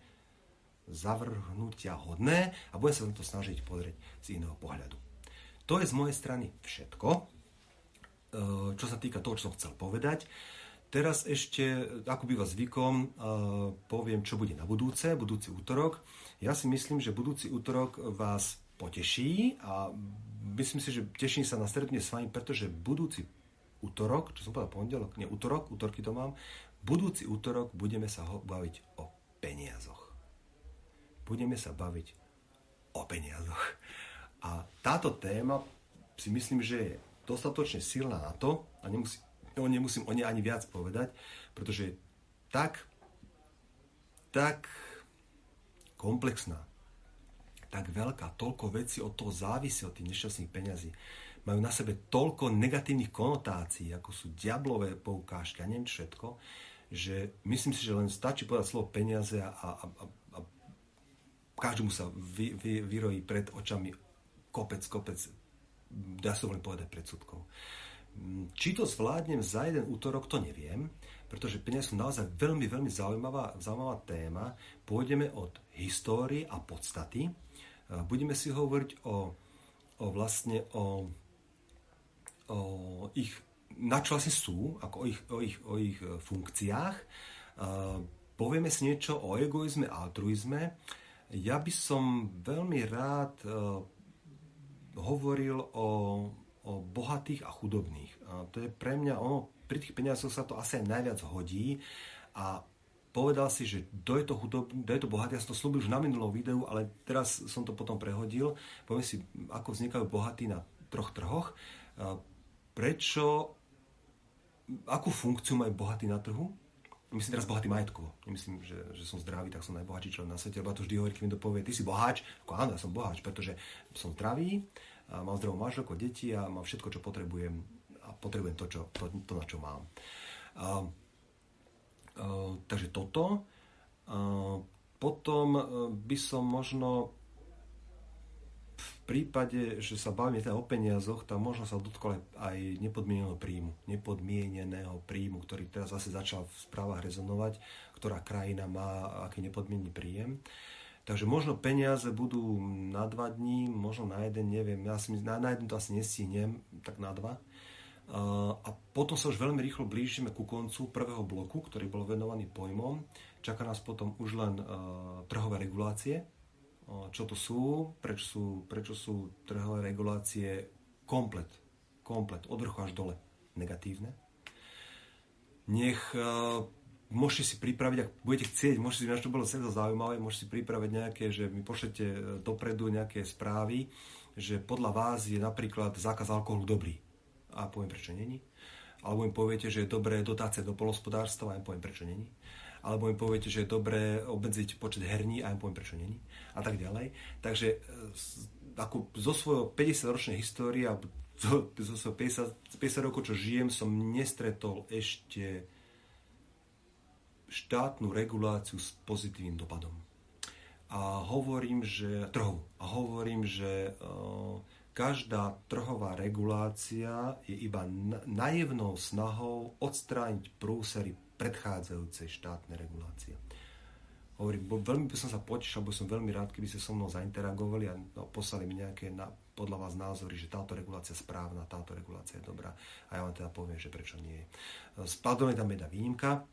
zavrhnutia hodné a budem sa na to snažiť pozrieť z iného pohľadu. To je z mojej strany všetko. Eh, čo sa týka toho, čo som chcel povedať. Teraz ešte, ako býva zvykom, eh, poviem, čo bude na budúce, budúci útorok. Ja si myslím, že budúci útorok vás poteší a myslím si, že teším sa na stretnutie s vami, pretože budúci útorok, čo som povedal pondelok, nie útorok, útorky to mám, budúci útorok budeme sa baviť o peniazoch. Budeme sa baviť o peniazoch. A táto téma si myslím, že je dostatočne silná na to, a nemusí, no, nemusím o nej ani viac povedať, pretože je tak, tak komplexná, tak veľká, toľko vecí od toho závisí, od tých nešťastných peňazí. Majú na sebe toľko negatívnych konotácií, ako sú diablové poukážky a neviem všetko, že myslím si, že len stačí povedať slovo peniaze a, a, a, a každému sa vy, vy, vyrojí pred očami kopec, kopec dá sa veľmi povedať, predsudkov. Mm, či to zvládnem za jeden útorok, to neviem, pretože peniaze sú naozaj veľmi, veľmi zaujímavá, zaujímavá téma. Pôjdeme od histórie a podstaty. Budeme si hovoriť o, o vlastne o, o ich, na čo vlastne sú, ako o ich, o ich, o ich e, funkciách. Povieme si niečo o egoizme a altruizme. Ja by som veľmi rád e, hovoril o, o bohatých a chudobných. A to je pre mňa, ono, pri tých peniazoch sa to asi aj najviac hodí a povedal si, že kto je to chudobný, kto je to bohatý, ja som to slúbil už na minulom videu, ale teraz som to potom prehodil. Poviem si, ako vznikajú bohatí na troch trhoch. Prečo, akú funkciu majú bohatí na trhu? Myslím teraz bohatý majetkovo. Nemyslím, že, že som zdravý, tak som najbohatší človek na svete, lebo to vždy hovorí, keď mi to povie, ty si boháč. Ako áno, ja som boháč, pretože som zdravý, a mám zdravú manželku, deti a mám všetko, čo potrebujem a potrebujem to, čo, to, to na čo mám. A, a, takže toto. A, potom e, by som možno prípade, že sa bavíme teda o peniazoch, tam možno sa dotkol aj nepodmieneného príjmu. Nepodmieneného príjmu, ktorý teraz zase začal v správach rezonovať, ktorá krajina má aký nepodmienený príjem. Takže možno peniaze budú na dva dní, možno na jeden, neviem, ja si na, na jeden to asi nestínem, tak na dva. A potom sa už veľmi rýchlo blížime ku koncu prvého bloku, ktorý bol venovaný pojmom. Čaká nás potom už len uh, trhové regulácie. Uh, čo to sú, prečo sú, prečo sú trhové regulácie komplet komplet, od vrchu až dole negatívne. Nech uh, môžete si pripraviť, ak budete chcieť, môžete si, to bolo celé zaujímavé, môžete si pripraviť nejaké, že mi pošlete e, dopredu nejaké správy, že podľa vás je napríklad zákaz alkoholu dobrý. A poviem, prečo není. Alebo im poviete, že je dobré dotácie do polospodárstva a im poviem, prečo není. Alebo im poviete, že je dobré obmedziť počet herní a im poviem, prečo není. A tak ďalej. Takže e, ako zo svojho 50-ročnej histórie, zo, zo svojho 50, 50 rokov, čo žijem, som nestretol ešte štátnu reguláciu s pozitívnym dopadom. A hovorím, že trhu. A hovorím, že uh, každá trhová regulácia je iba naivnou snahou odstrániť prúsery predchádzajúcej štátnej regulácie. Hovorím, bo veľmi by som sa potešil, bo som veľmi rád, keby ste so mnou zainteragovali a no, poslali mi nejaké na, podľa vás názory, že táto regulácia je správna, táto regulácia je dobrá. A ja vám teda poviem, že prečo nie. Spadol je tam jedna výnimka,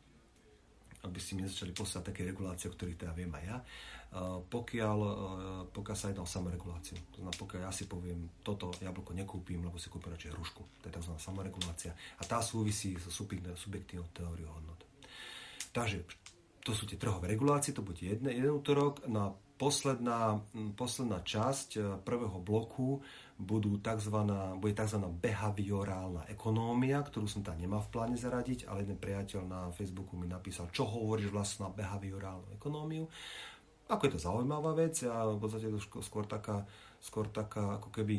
aby si mi začali poslať také regulácie, o ktorých teda viem aj ja, pokiaľ, pokiaľ sa jedná o samoreguláciu. To znamená, pokiaľ ja si poviem, toto jablko nekúpim, lebo si kúpim radšej hrušku. To je tzv. samoregulácia. A tá súvisí so subjektívnou teóriou hodnot. Takže to sú tie trhové regulácie, to bude jeden, jeden útorok. No a posledná, posledná časť e, prvého bloku budú takzvaná, bude tzv. behaviorálna ekonómia, ktorú som tam nemal v pláne zaradiť, ale jeden priateľ na Facebooku mi napísal, čo hovoríš vlastne na behaviorálnu ekonómiu. Ako je to zaujímavá vec a v podstate je to skôr taká, skôr taká ako keby,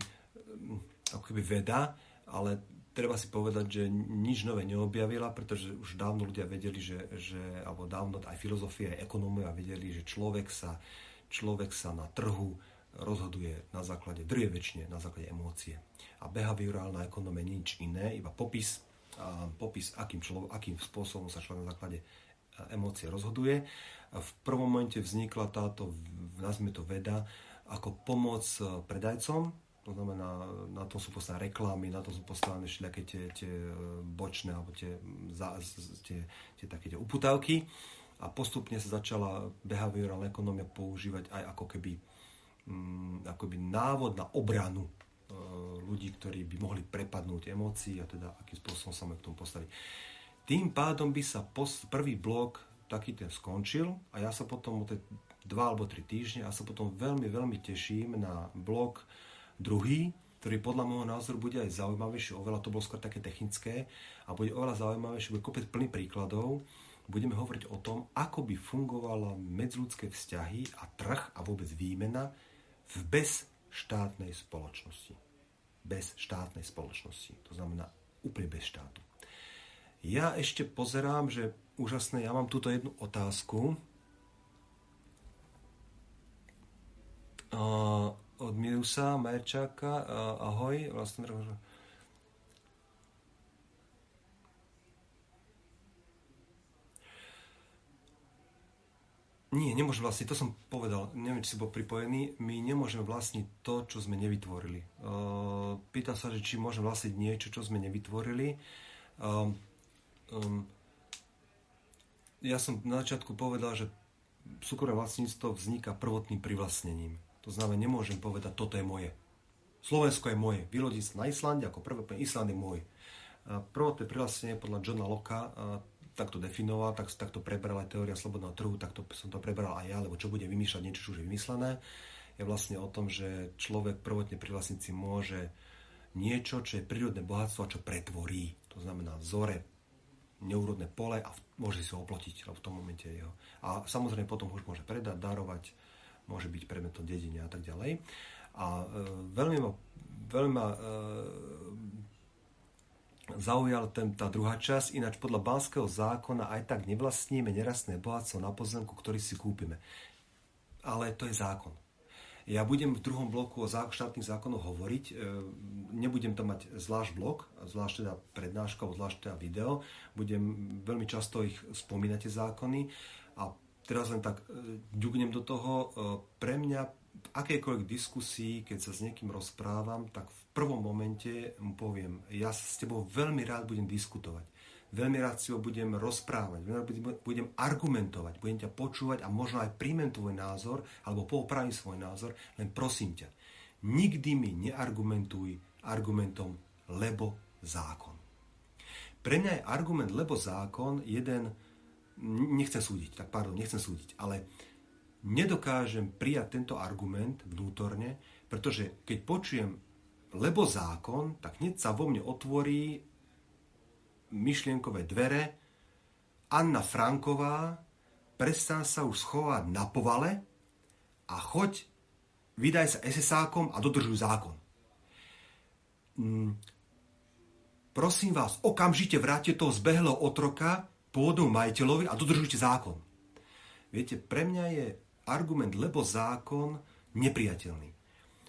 ako keby veda, ale treba si povedať, že nič nové neobjavila, pretože už dávno ľudia vedeli, že, že alebo dávno aj filozofia, aj ekonómia vedeli, že človek sa, človek sa na trhu rozhoduje na základe, väčšine na základe emócie. A behaviorálna ekonómia nie nič iné, iba popis, a popis akým, človek, akým spôsobom sa človek na základe emócie rozhoduje. V prvom momente vznikla táto, nazvime to veda, ako pomoc predajcom, to znamená, na to sú postavené reklamy, na to sú postavené všetky tie, tie e, bočné alebo tie, za, tie, tie také tie uputavky. A postupne sa začala behaviorálna ekonomia používať aj ako keby, mm, ako keby návod na obranu e, ľudí, ktorí by mohli prepadnúť emócií a teda akým spôsobom sa k tomu postaviť. Tým pádom by sa post, prvý blok taký ten skončil a ja sa potom o tie dva alebo tri týždne a sa potom veľmi, veľmi teším na blok Druhý, ktorý podľa môjho názoru bude aj zaujímavejší, oveľa to bolo skôr také technické a bude oveľa zaujímavejší, bude kopec plný príkladov. Budeme hovoriť o tom, ako by fungovala medzľudské vzťahy a trh a vôbec výmena v bezštátnej spoločnosti. Bez štátnej spoločnosti. To znamená úplne bez štátu. Ja ešte pozerám, že úžasné, ja mám túto jednu otázku. Uh, od Milusa Majerčáka. Ahoj, vlastne Nie, nemôžem vlastniť, to som povedal, neviem, či si bol pripojený, my nemôžeme vlastniť to, čo sme nevytvorili. Pýtam sa, že či môžem vlastniť niečo, čo sme nevytvorili. Um, ja som na začiatku povedal, že súkromné vlastníctvo vzniká prvotným privlastnením. To znamená, nemôžem povedať, toto je moje. Slovensko je moje. Vylodiť sa na Islande ako prvé, Island je môj. Prvotné prihlasenie podľa Johna Locke takto definoval, tak, takto prebral aj teória slobodného trhu, takto som to prebral aj ja, lebo čo bude vymýšľať niečo, čo už je vymyslené, je vlastne o tom, že človek prvotne privlastniť si môže niečo, čo je prírodné bohatstvo a čo pretvorí. To znamená vzore, neúrodné pole a môže si ho oplotiť, v tom momente je jeho. A samozrejme potom už môže predať, darovať, môže byť predmetom dedenia a tak ďalej. A e, veľmi ma, veľmi ma e, zaujal ten, tá druhá časť, ináč podľa Banského zákona aj tak nevlastníme nerastné bohatstvo na pozemku, ktorý si kúpime. Ale to je zákon. Ja budem v druhom bloku o štátnych zákonoch hovoriť, e, nebudem tam mať zvlášť blok, zvlášť teda prednáška, zvlášť teda video, budem veľmi často ich spomínať tie zákony. A teraz len tak e, ďugnem do toho, e, pre mňa akejkoľvek diskusii, keď sa s niekým rozprávam, tak v prvom momente mu poviem, ja s tebou veľmi rád budem diskutovať, veľmi rád si ho budem rozprávať, veľmi rád budem argumentovať, budem ťa počúvať a možno aj príjmem tvoj názor, alebo poupravím svoj názor, len prosím ťa, nikdy mi neargumentuj argumentom lebo zákon. Pre mňa je argument lebo zákon jeden, nechcem súdiť, tak pardon, nechcem súdiť, ale nedokážem prijať tento argument vnútorne, pretože keď počujem lebo zákon, tak hneď sa vo mne otvorí myšlienkové dvere. Anna Franková, prestan sa už schovať na povale a choď, vydaj sa SSákom a dodržuj zákon. Mm, prosím vás, okamžite vráte toho zbehlého otroka pôvodnému majiteľovi a dodržujte zákon. Viete, pre mňa je argument lebo zákon nepriateľný.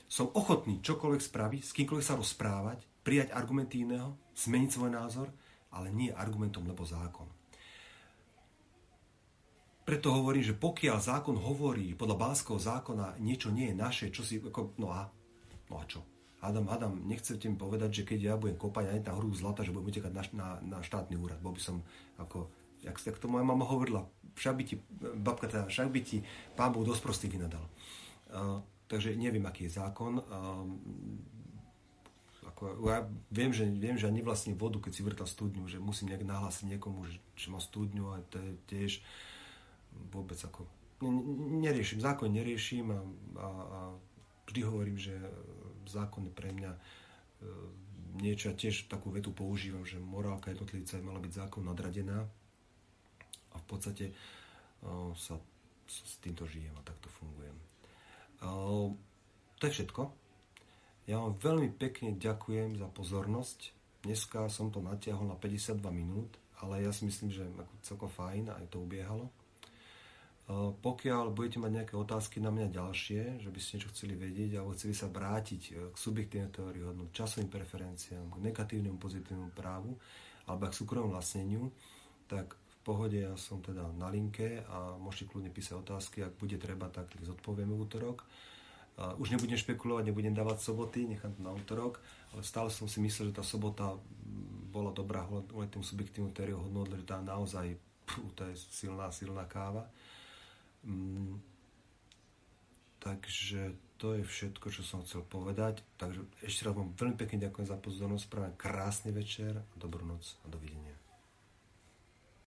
Som ochotný čokoľvek spraviť, s kýmkoľvek sa rozprávať, prijať argumenty iného, zmeniť svoj názor, ale nie argumentom lebo zákon. Preto hovorím, že pokiaľ zákon hovorí podľa bánskeho zákona niečo nie je naše, čo si, ako, no a, no a čo? Adam, Adam, nechcete mi povedať, že keď ja budem kopať aj na hru zlata, že budem utekať na, na, na štátny úrad. Bol by som ako, jak, jak to moja mama hovorila, však by ti, babka teda, však by ti pán Boh dosť prostý vynadal. Uh, takže neviem, aký je zákon. Uh, ako, ja viem, že, viem, že ja nevlastním vodu, keď si vrtal studňu, že musím nejak nahlásiť niekomu, že, že má studňu a to je tiež vôbec ako... Neriešim, zákon neriešim a, a, a vždy hovorím, že zákon je pre mňa e, niečo, ja tiež takú vetu používam, že morálka jednotlivca je mala byť zákon nadradená a v podstate e, sa, s týmto žijem a takto fungujem. E, to je všetko. Ja vám veľmi pekne ďakujem za pozornosť. Dneska som to natiahol na 52 minút, ale ja si myslím, že ako celkom fajn aj to ubiehalo. Pokiaľ budete mať nejaké otázky na mňa ďalšie, že by ste niečo chceli vedieť alebo chceli sa vrátiť e, k subjektívnej teórii hodnot, časovým preferenciám, k negatívnemu, pozitívnemu právu alebo k súkromnému vlastneniu, tak pohode ja som teda na linke a môžete kľudne písať otázky, ak bude treba, tak ich zodpovieme v útorok. Už nebudem špekulovať, nebudem dávať soboty, nechám to na útorok, ale stále som si myslel, že tá sobota bola dobrá kvôli tým subjektívnu teóriu hodnot, že tá naozaj, pú, to je silná, silná káva. Mm, takže to je všetko, čo som chcel povedať. Takže ešte raz vám veľmi pekne ďakujem za pozornosť, prajem krásny večer, dobrú noc a dovidenia.